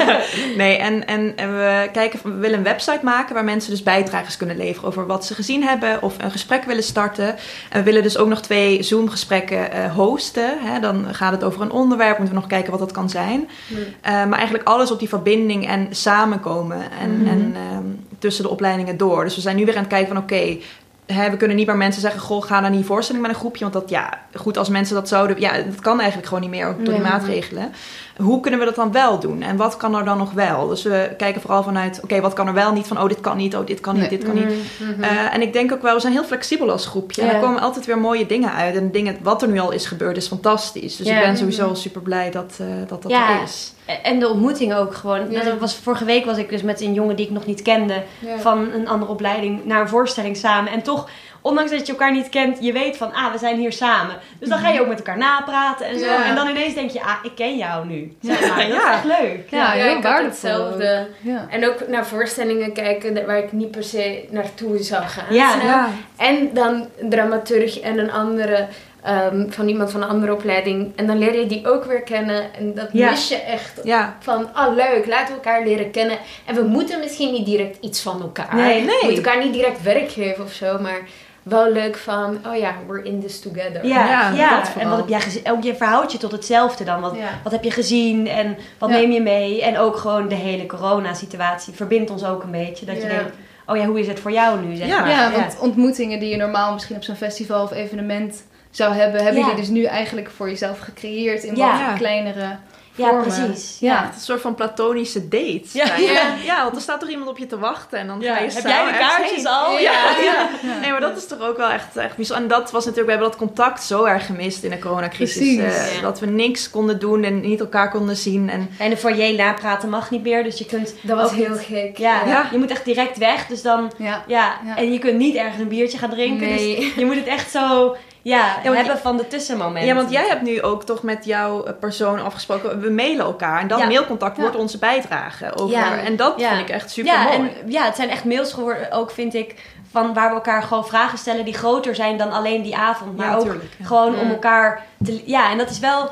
nee, en, en, we kijken, we willen een website maken waar mensen dus bijdragers kunnen leveren over wat ze gezien hebben of een gesprek willen starten. En we willen dus ook nog twee Zoom-gesprekken uh, hosten. Hè? Dan gaat het over een onderwerp, moeten we nog kijken wat dat kan zijn. Uh, maar eigenlijk alles op die verbinding en samenkomen en, mm en ehm, tussen de opleidingen door. Dus we zijn nu weer aan het kijken van oké, we kunnen niet meer mensen zeggen: Goh, ga naar die voorstelling met een groepje. Want dat, ja, goed als mensen dat zouden. Ja, dat kan eigenlijk gewoon niet meer door die maatregelen. Hoe kunnen we dat dan wel doen? En wat kan er dan nog wel? Dus we kijken vooral vanuit: oké, wat kan er wel niet? Van oh, dit kan niet, oh, dit kan niet, dit kan niet. Mhm, mhm. Eh, en ik denk ook wel, we zijn heel flexibel als groepje. En er komen altijd weer mooie dingen uit. En dingen, wat er nu al is gebeurd, is fantastisch. Dus ik ben sowieso super blij dat uh, dat, dat er is.
En de ontmoeting ook gewoon. Dat was, vorige week was ik dus met een jongen die ik nog niet kende. Van een andere opleiding naar een voorstelling samen. En toch, ondanks dat je elkaar niet kent, je weet van, ah, we zijn hier samen. Dus dan ga je ook met elkaar napraten en zo. En dan ineens denk je, ah, ik ken jou nu. Zeg maar. Dat is echt leuk.
Ja, ja, ik had hetzelfde. En ook naar voorstellingen kijken waar ik niet per se naartoe zou gaan. Ja. En dan dramaturg en een andere Ehm, van iemand van een andere opleiding. En dan leer je die ook weer kennen. En dat mis je echt. Van, oh leuk, laten we elkaar leren kennen. En we moeten misschien niet direct iets van elkaar. Nee, nee. We moeten elkaar niet direct werk geven of zo. Maar wel leuk van, oh ja, we're in this together.
Ja, ja, en wat heb jij gezien? Ook je verhoudt je tot hetzelfde dan. Wat, wat heb je gezien en wat neem je mee? En ook gewoon de hele corona-situatie verbindt ons ook een beetje. Dat je denkt, oh ja, hoe is het voor jou nu? Zeg
maar. ja, want ontmoetingen die je normaal misschien op zo'n festival of evenement zou hebben, hebben jullie dus nu eigenlijk voor jezelf gecreëerd in wat kleinere ja, precies.
Ja. Het is een soort van platonische date. Ja. ja. Ja. want er staat toch iemand op je te wachten en dan ga je
Heb jij de kaartjes al?
Ja. Ja. Nee, maar dat is toch ook wel echt, echt bijzonder. En dat was natuurlijk, we hebben dat contact zo erg gemist in de coronacrisis. Uh, dat we niks konden doen en niet elkaar konden zien. En,
en de foyer napraten mag niet meer, dus je kunt...
Dat was heel gek.
Ja, je moet echt direct weg, dus dan... Ja. En je kunt niet ergens een biertje gaan drinken. Nee. Dus je moet het echt zo ja, we hebben van de tussenmomenten.
Ja, want jij hebt nu ook toch met jouw eh, persoon afgesproken. We mailen elkaar. En dat mailcontact wordt onze bijdrage. Over, En dat vind ik echt super mooi. En,
ja, het zijn echt mails geworden ook, vind ik... Van waar we elkaar gewoon vragen stellen die groter zijn dan alleen die avond. Maar ook gewoon om elkaar te... Ja, en dat is wel...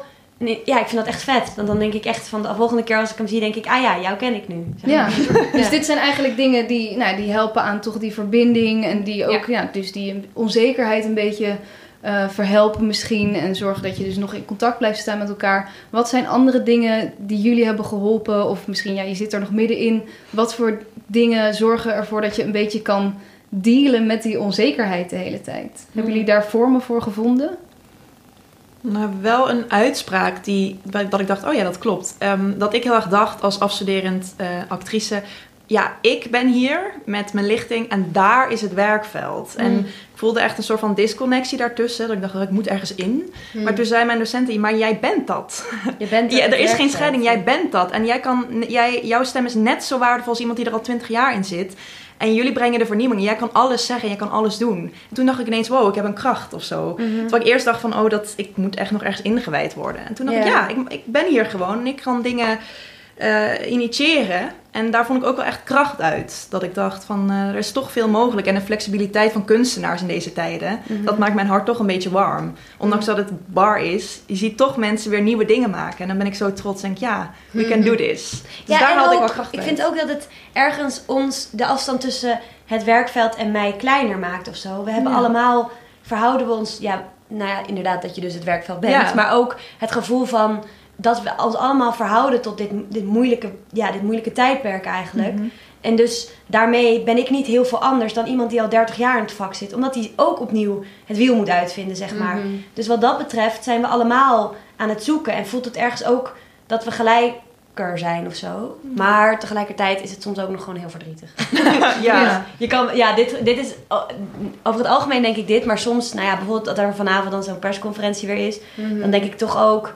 Ja, ik vind dat echt vet. Dan, dan denk ik echt van de volgende keer als ik hem zie, denk ik, ah ja, jou ken ik nu.
Ja. dus dit zijn eigenlijk dingen die, nou, die helpen aan toch die verbinding en die ook, ja, dus die onzekerheid een beetje uh, verhelpen misschien en zorgen dat je dus nog in contact blijft staan met elkaar. Wat zijn andere dingen die jullie hebben geholpen? Of misschien, ja, je zit er nog middenin. Wat voor dingen zorgen ervoor dat je een beetje kan dealen met die onzekerheid de hele tijd? Hebben hmm. jullie daar vormen voor gevonden?
Nou, wel een uitspraak die, dat ik dacht, oh ja, dat klopt. Ehm, dat ik heel erg dacht als afstuderend uh, actrice, ja, ik ben hier met mijn lichting en daar is het werkveld. En ik voelde echt een soort van disconnectie daartussen. Dat ik dacht, ik moet ergens in. Maar toen zei mijn docenten, maar jij bent dat.
Je bent
Ja, er is geen scheiding, jij bent dat. En jij kan, jij, jouw stem is net zo waardevol als iemand die er al twintig jaar in zit. En jullie brengen de vernieuwing. Jij kan alles zeggen, jij kan alles doen. En toen dacht ik ineens, wow, ik heb een kracht of zo.
Mhm.
Terwijl ik eerst dacht van, oh, dat, ik moet echt nog ergens ingewijd worden. En toen dacht ik,
Ja.
ja, ik, ik ben hier gewoon en ik kan dingen eh, initiëren. En daar vond ik ook wel echt kracht uit. Dat ik dacht van, eh, er is toch veel mogelijk. En de flexibiliteit van kunstenaars in deze tijden,
Mhm.
dat maakt mijn hart toch een beetje warm. Ondanks dat het bar is, je ziet toch mensen weer nieuwe dingen maken. En dan ben ik zo trots en denk ik, ja, we can do this. Dus
Ja,
daar had ik
ook,
wel kracht
ik
uit.
vind ook dat het ergens ons de afstand tussen het werkveld en mij kleiner maakt of zo. We hebben
Ja.
allemaal, verhouden we ons, ja, nou ja, inderdaad dat je dus het werkveld bent.
Ja.
Maar ook het gevoel van dat we ons allemaal verhouden tot dit, dit, moeilijke, ja, dit moeilijke tijdperk eigenlijk.
Mhm.
En dus daarmee ben ik niet heel veel anders dan iemand die al 30 jaar in het vak zit. Omdat hij ook opnieuw het wiel moet uitvinden, zeg maar.
Mhm.
Dus wat dat betreft zijn we allemaal aan het zoeken. En voelt het ergens ook dat we gelijker zijn of zo. Maar tegelijkertijd is het soms ook nog gewoon heel verdrietig.
ja.
Je kan, ja, dit, dit is o- over het algemeen denk ik dit. Maar soms, nou ja, bijvoorbeeld dat er vanavond dan zo'n persconferentie weer is.
Mhm.
Dan denk ik toch ook,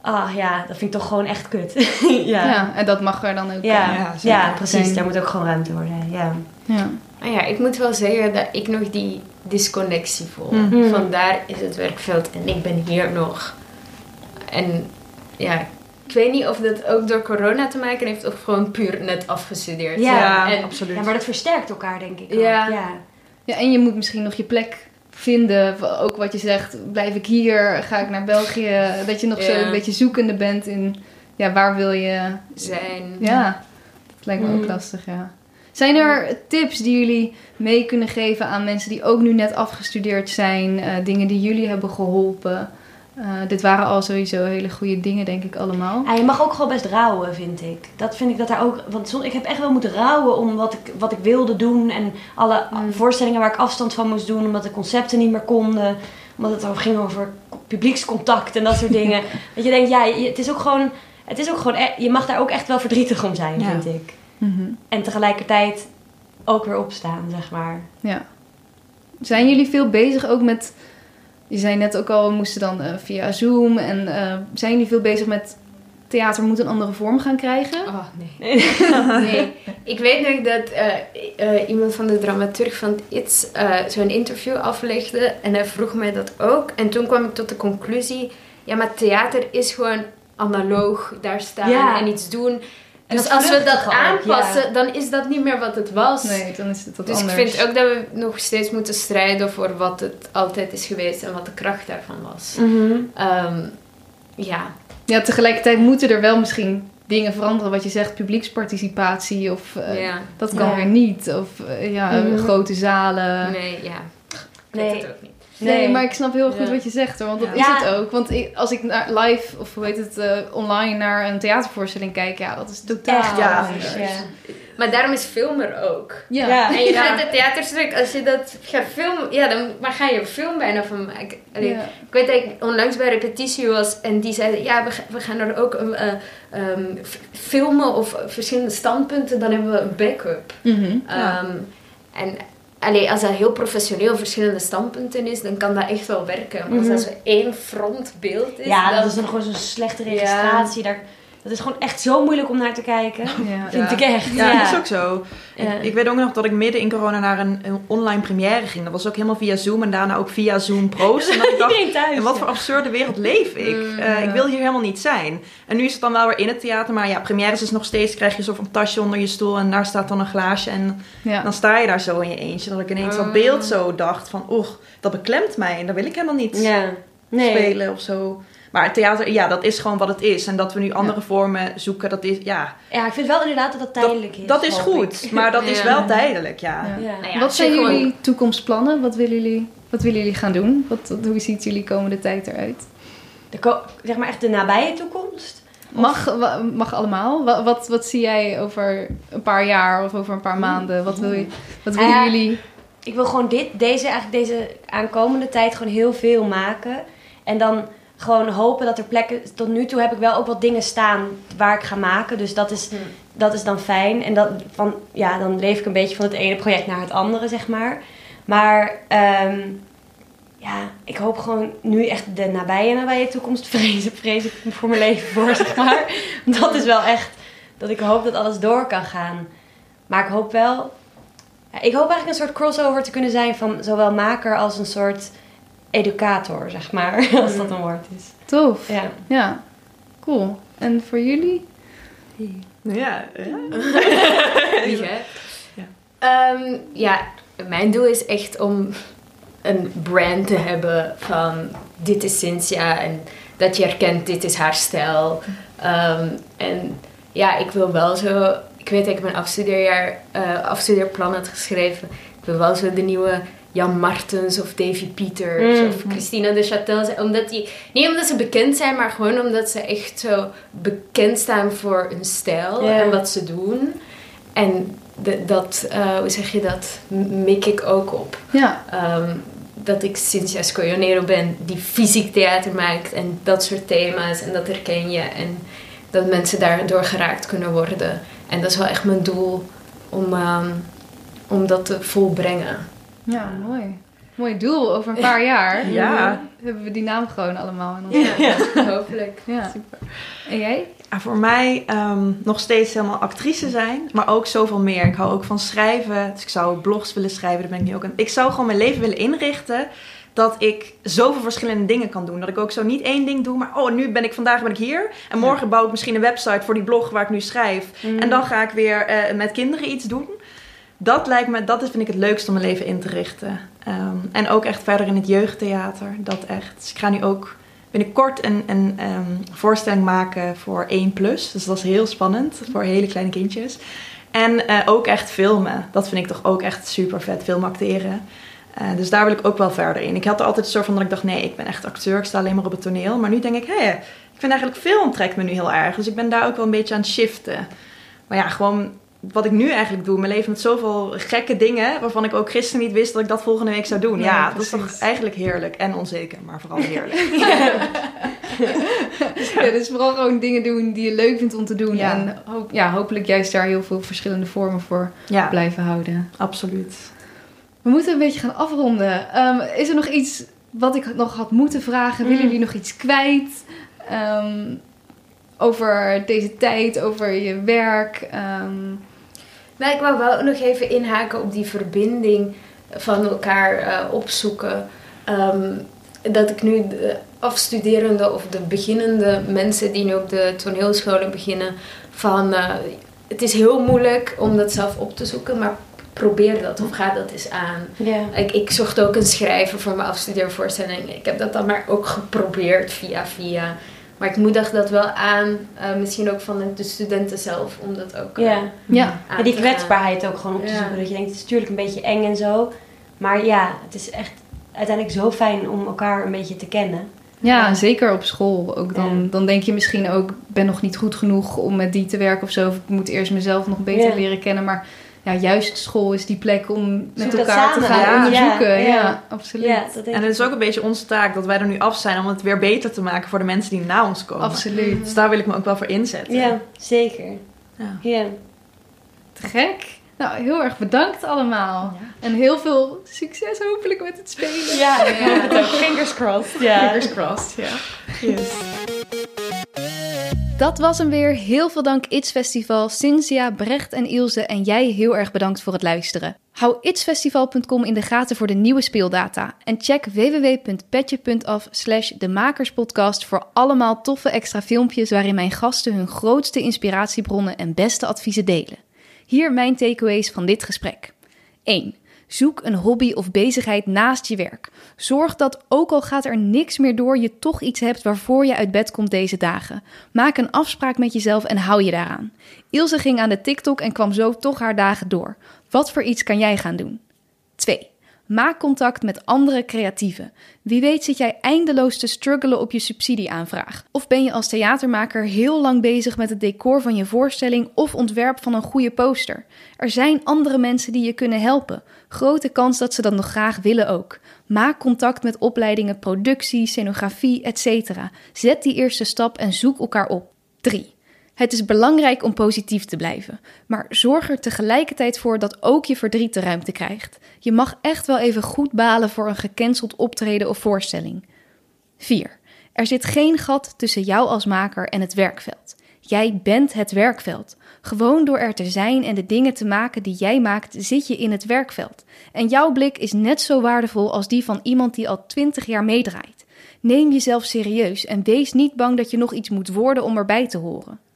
ah ja, dat vind ik toch gewoon echt kut. ja.
Ja. En dat mag er dan ook.
Ja,
Ja,
ja, precies.
Zijn.
Daar moet ook gewoon ruimte worden. Ja.
Ja.
Ah ja, ik moet wel zeggen dat ik nog die disconnectie voel.
Mhm.
Vandaar is het werkveld en ik ben hier nog. En ja, ik weet niet of dat ook door corona te maken heeft of gewoon puur net afgestudeerd.
Ja.
Ja,
en,
absoluut.
ja, maar dat versterkt elkaar, denk ik. ook.
Ja.
ja.
ja, en je moet misschien nog je plek vinden. Ook wat je zegt, blijf ik hier, ga ik naar België. Dat je nog zo een beetje zoekende bent in, ja, waar wil je...
zijn.
Ja, dat lijkt me ook
Mm.
lastig, ja. Zijn er tips die jullie mee kunnen geven aan mensen die ook nu net afgestudeerd zijn? eh, dingen die jullie hebben geholpen? Eh, dit waren al sowieso hele goede dingen, denk ik allemaal.
Ja, je mag ook gewoon best rouwen, vind ik. Dat vind ik dat daar ook. Want soms, ik heb echt wel moeten rouwen om wat ik, wat ik wilde doen. En alle
Mm.
voorstellingen waar ik afstand van moest doen. Omdat de concepten niet meer konden. Omdat het over ging over publiekscontact en dat soort dingen. dat je denkt, ja, je- het is ook gewoon. Het is ook gewoon. e- Je mag daar ook echt wel verdrietig om zijn,
Ja.
vind ik.
Mhm.
En tegelijkertijd ook weer opstaan, zeg maar.
Ja. Zijn jullie veel bezig ook met... Je zei net ook al, we moesten dan eh, via Zoom. En eh, zijn jullie veel bezig met... Theater moet een andere vorm gaan krijgen?
Oh, nee. nee. Ik weet nog dat eh, eh, iemand van de dramaturg van Iets eh, zo'n interview aflegde. En hij vroeg mij dat ook. En toen kwam ik tot de conclusie... Ja, maar theater is gewoon analoog daar staan
Ja.
en iets doen.
En
Dus als we dat aanpassen,
ja.
dan is dat niet meer wat het was.
Nee, dan is het wat
Dus
anders.
ik vind ook dat we nog steeds moeten strijden voor wat het altijd is geweest en wat de kracht daarvan was. Ehm, ja.
Ja, tegelijkertijd moeten er wel misschien dingen veranderen. Wat je zegt, publieksparticipatie of... eh,
ja.
Dat kan
Ja.
weer niet. Of eh, ja,
Mhm.
grote zalen.
Nee, ja. Ik
Nee.
weet het ook niet.
Nee,
Nee.
maar ik snap heel goed
Ja.
wat je zegt hoor. Want dat
Ja.
is het ook. Want ik- als ik naar live of hoe heet het, eh, online naar een theatervoorstelling kijk, ja, dat is totaal
Echt
ja.
anders.
Ja.
Maar daarom is film er ook.
Ja.
Ja.
En je
Ja.
gaat het theaterstuk, als je dat gaat filmen, ja, dan maar ga je een film bijna van maken. Allee,
Ja.
Ik weet dat ik onlangs bij repetitie was en die zeiden, ja, we, ga- we gaan er ook um, eh, ehm, filmen of verschillende standpunten, dan hebben we een backup.
Mhm.
Ja.
Ehm, en allee, als dat heel professioneel verschillende standpunten is, dan kan dat echt wel werken. Maar als
Mhm.
dat zo één frontbeeld is,
Ja,
dan...
dat is dan gewoon zo'n slechte registratie. Daar, dat is gewoon echt zo moeilijk om naar te kijken.
Ja.
Vind
Ja.
ik echt.
Ja, dat is ook zo.
Ja.
Ik, ik weet ook nog dat ik midden in corona naar een, een online première ging. Dat was ook helemaal via Zoom en daarna ook via Zoom Pro's. En dat ik dacht,
thuis.
in wat voor absurde wereld leef ik?
Mm,
Eh,
ja.
Ik wil hier helemaal niet zijn. En nu is het dan wel weer in het theater. Maar ja, premières is nog steeds, krijg je zo van tasje onder je stoel. En daar staat dan een glaasje. En
Ja.
dan sta je daar zo in je eentje. Dat ik ineens dat
Ah.
beeld zo dacht van, oeh, dat beklemt mij. En dat wil ik helemaal niet
Ja. Nee.
spelen of zo. Maar het theater, ja, dat is gewoon wat het is. En dat we nu andere vormen zoeken, dat is, ja,
Ja, ik vind wel inderdaad dat dat tijdelijk is.
dat is goed.
ik.
Maar dat is wel tijdelijk, ja.
Ja.
Ja.
Nou ja,
wat zijn
gewoon-
jullie toekomstplannen? Wat willen jullie, wat willen jullie gaan doen? Wat, hoe ziet jullie komende tijd eruit?
De ko- zeg maar echt de nabije toekomst.
Mag, mag allemaal. Wat, wat, wat zie jij over een paar jaar of over een paar maanden? Wat, wil je, wat willen jullie?
Ik wil gewoon dit, deze, eigenlijk deze aankomende tijd gewoon heel veel maken. En dan gewoon hopen dat er plekken... Tot nu toe heb ik wel ook wat dingen staan waar ik ga maken. Dus dat is dat is dan fijn. En dat, van, ja, dan leef ik een beetje van het ene project naar het andere, zeg maar. Maar ehm, ja, ik hoop gewoon nu echt de nabije, nabije toekomst vrezen, vrees ik voor mijn leven voor, zeg maar. Dat is wel echt dat ik hoop dat alles door kan gaan. Maar ik hoop wel... ik hoop eigenlijk een soort crossover te kunnen zijn van zowel maker als een soort educator, zeg maar. Als dat een woord is.
Tof.
Ja.
Ja, cool. En voor jullie?
Ja, ja.
Wie, hè?
Ja.
Ehm, ja, mijn doel is echt om een brand te hebben van dit is Cynthia en dat je herkent dit is haar stijl. Ehm, en ja, ik wil wel zo, ik weet dat ik mijn afstudeerjaar, eh, afstudeerplan had geschreven. Ik wil wel zo de nieuwe Jan Martens of Davy Peters
Mm.
of Christina de Châtel zijn. Omdat die, niet omdat ze bekend zijn, maar gewoon omdat ze echt zo bekend staan voor hun stijl en wat ze doen. En de- dat, eh, hoe zeg je dat, mik ik ook op.
Ja,
Ehm, dat ik Cynthia Scoionero ben die fysiek theater maakt en dat soort thema's en dat herken je en dat mensen daardoor geraakt kunnen worden. En dat is wel echt mijn doel om, ehm, om dat te volbrengen.
Ja mooi. Mooi doel. Over een paar jaar
Ja.
hebben we die naam gewoon allemaal in ons
Ja, hopelijk.
Ja. En jij?
Ja, voor mij ehm, nog steeds helemaal actrice zijn, maar ook zoveel meer. Ik hou ook van schrijven, dus ik zou blogs willen schrijven. Daar ben ik nu ook aan. Ik zou gewoon mijn leven willen inrichten dat ik zoveel verschillende dingen kan doen. Dat ik ook zo niet één ding doe, maar oh, nu ben ik vandaag ben ik hier en morgen bouw ik misschien een website voor die blog waar ik nu schrijf. En dan ga ik weer eh, met kinderen iets doen. Dat lijkt me, dat vind ik het leukste om mijn leven in te richten. Ehm, en ook echt verder in het jeugdtheater, dat echt. Dus ik ga nu ook binnenkort een, een ehm, voorstelling maken voor 1 plus. Dus dat is heel spannend voor hele kleine kindjes. En eh, ook echt filmen. Dat vind ik toch ook echt super vet, film acteren. Eh, dus daar wil ik ook wel verder in. Ik had er altijd een soort van dat ik dacht, nee, ik ben echt acteur, ik sta alleen maar op het toneel. Maar nu denk ik, hé, ik vind eigenlijk film trekt me nu heel erg. Dus ik ben daar ook wel een beetje aan het shiften. Maar ja, gewoon wat ik nu eigenlijk doe, mijn leven met zoveel gekke dingen, waarvan ik ook gisteren niet wist dat ik dat volgende week zou doen. Ja, dat is toch eigenlijk heerlijk en onzeker, maar vooral heerlijk.
Ja, dus vooral gewoon dingen doen die je leuk vindt om te doen.
Ja.
En hoop, ja, hopelijk juist daar heel veel verschillende vormen voor
Ja,
blijven houden.
absoluut.
We moeten een beetje gaan afronden. Ehm, is er nog iets wat ik nog had moeten vragen? Willen
Mm.
jullie nog iets kwijt? Ehm, over deze tijd, over je werk? Ehm,
Maar ik wou wel nog even inhaken op die verbinding van elkaar eh, opzoeken. Ehm, dat ik nu de afstuderende of de beginnende mensen die nu op de toneelscholen beginnen, van eh, het is heel moeilijk om dat zelf op te zoeken, maar probeer dat of ga dat eens aan. Ik, ik zocht ook een schrijver voor mijn afstudeervoorstelling. Ik heb dat dan maar ook geprobeerd via via. Maar ik moedig dat wel aan, eh, misschien ook van de studenten zelf, om dat ook eh,
Ja.
ja,
aan
Ja, die
te gaan.
kwetsbaarheid ook gewoon op te
Ja.
zoeken. Dat je denkt, het is natuurlijk een beetje eng en zo. Maar ja, het is echt uiteindelijk zo fijn om elkaar een beetje te kennen.
ja, zeker op school. Ook dan,
Ja.
dan denk je misschien ook, ik ben nog niet goed genoeg om met die te werken of zo. Of ik moet eerst mezelf nog beter
Ja.
leren kennen. Maar ja, juist school is die plek om met
Zoek
elkaar te gaan onderzoeken. Ja,
Ja, ja.
absoluut.
Ja, dat denk
En het is ook een beetje onze taak dat wij er nu af zijn om het weer beter te maken voor de mensen die na ons komen.
Absoluut.
Dus daar wil ik me ook wel voor inzetten.
Ja, zeker.
Ja.
Ja.
Te gek. Nou, heel erg bedankt allemaal. En heel veel succes hopelijk met het spelen.
Ja, ik hoop het ook. Fingers crossed. Ja.
Fingers crossed, ja.
Yes.
Dat was hem weer. Heel veel dank It's Festival, Cynthia, Brecht en Ilse en jij heel erg bedankt voor het luisteren. Hou itsfestival.com in de gaten voor de nieuwe speeldata en check www.petje.af slash de makerspodcast voor allemaal toffe extra filmpjes waarin mijn gasten hun grootste inspiratiebronnen en beste adviezen delen. Hier mijn takeaways van dit gesprek. 1. Zoek een hobby of bezigheid naast je werk. Zorg dat, ook al gaat er niks meer door, je toch iets hebt waarvoor je uit bed komt deze dagen. Maak een afspraak met jezelf en hou je daaraan. Ilse ging aan de TikTok en kwam zo toch haar dagen door. Wat voor iets kan jij gaan doen? 2. Maak contact met andere creatieven. Wie weet zit jij eindeloos te struggelen op je subsidieaanvraag. Of ben je als theatermaker heel lang bezig met het decor van je voorstelling of ontwerp van een goede poster. Er zijn andere mensen die je kunnen helpen. Grote kans dat ze dat nog graag willen ook. Maak contact met opleidingen productie, scenografie, etc. Zet die eerste stap en zoek elkaar op. 3. Het is belangrijk om positief te blijven, maar zorg er tegelijkertijd voor dat ook je verdriet de ruimte krijgt. Je mag echt wel even goed balen voor een gecanceld optreden of voorstelling. 4. Er zit geen gat tussen jou als maker en het werkveld. Jij bent het werkveld. Gewoon door er te zijn en de dingen te maken die jij maakt, zit je in het werkveld. En jouw blik is net zo waardevol als die van iemand die al 20 jaar meedraait. Neem jezelf serieus en wees niet bang dat je nog iets moet worden om erbij te horen.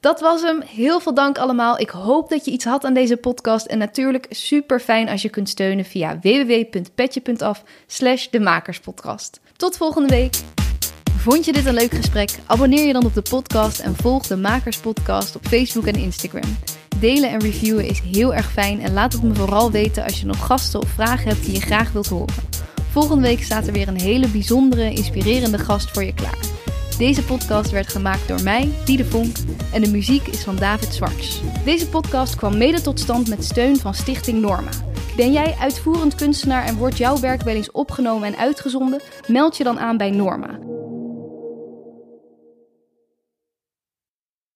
Dat was hem. Heel veel dank allemaal. Ik hoop dat je iets had aan deze podcast. En natuurlijk super fijn als je kunt steunen via www.petje.af slash de Makerspodcast. Tot volgende week. Vond je dit een leuk gesprek? Abonneer je dan op de podcast en volg de Makerspodcast op Facebook en Instagram. Delen en reviewen is heel erg fijn en laat het me vooral weten als je nog gasten of vragen hebt die je graag wilt horen. Volgende week staat er weer een hele bijzondere, inspirerende gast voor je klaar. Deze podcast werd gemaakt door mij, Diede Vonk, en de muziek is van David Zwarts. Deze podcast kwam mede tot stand met steun van Stichting Norma. Ben jij uitvoerend kunstenaar en wordt jouw werk wel eens opgenomen en uitgezonden? Meld je dan aan bij Norma.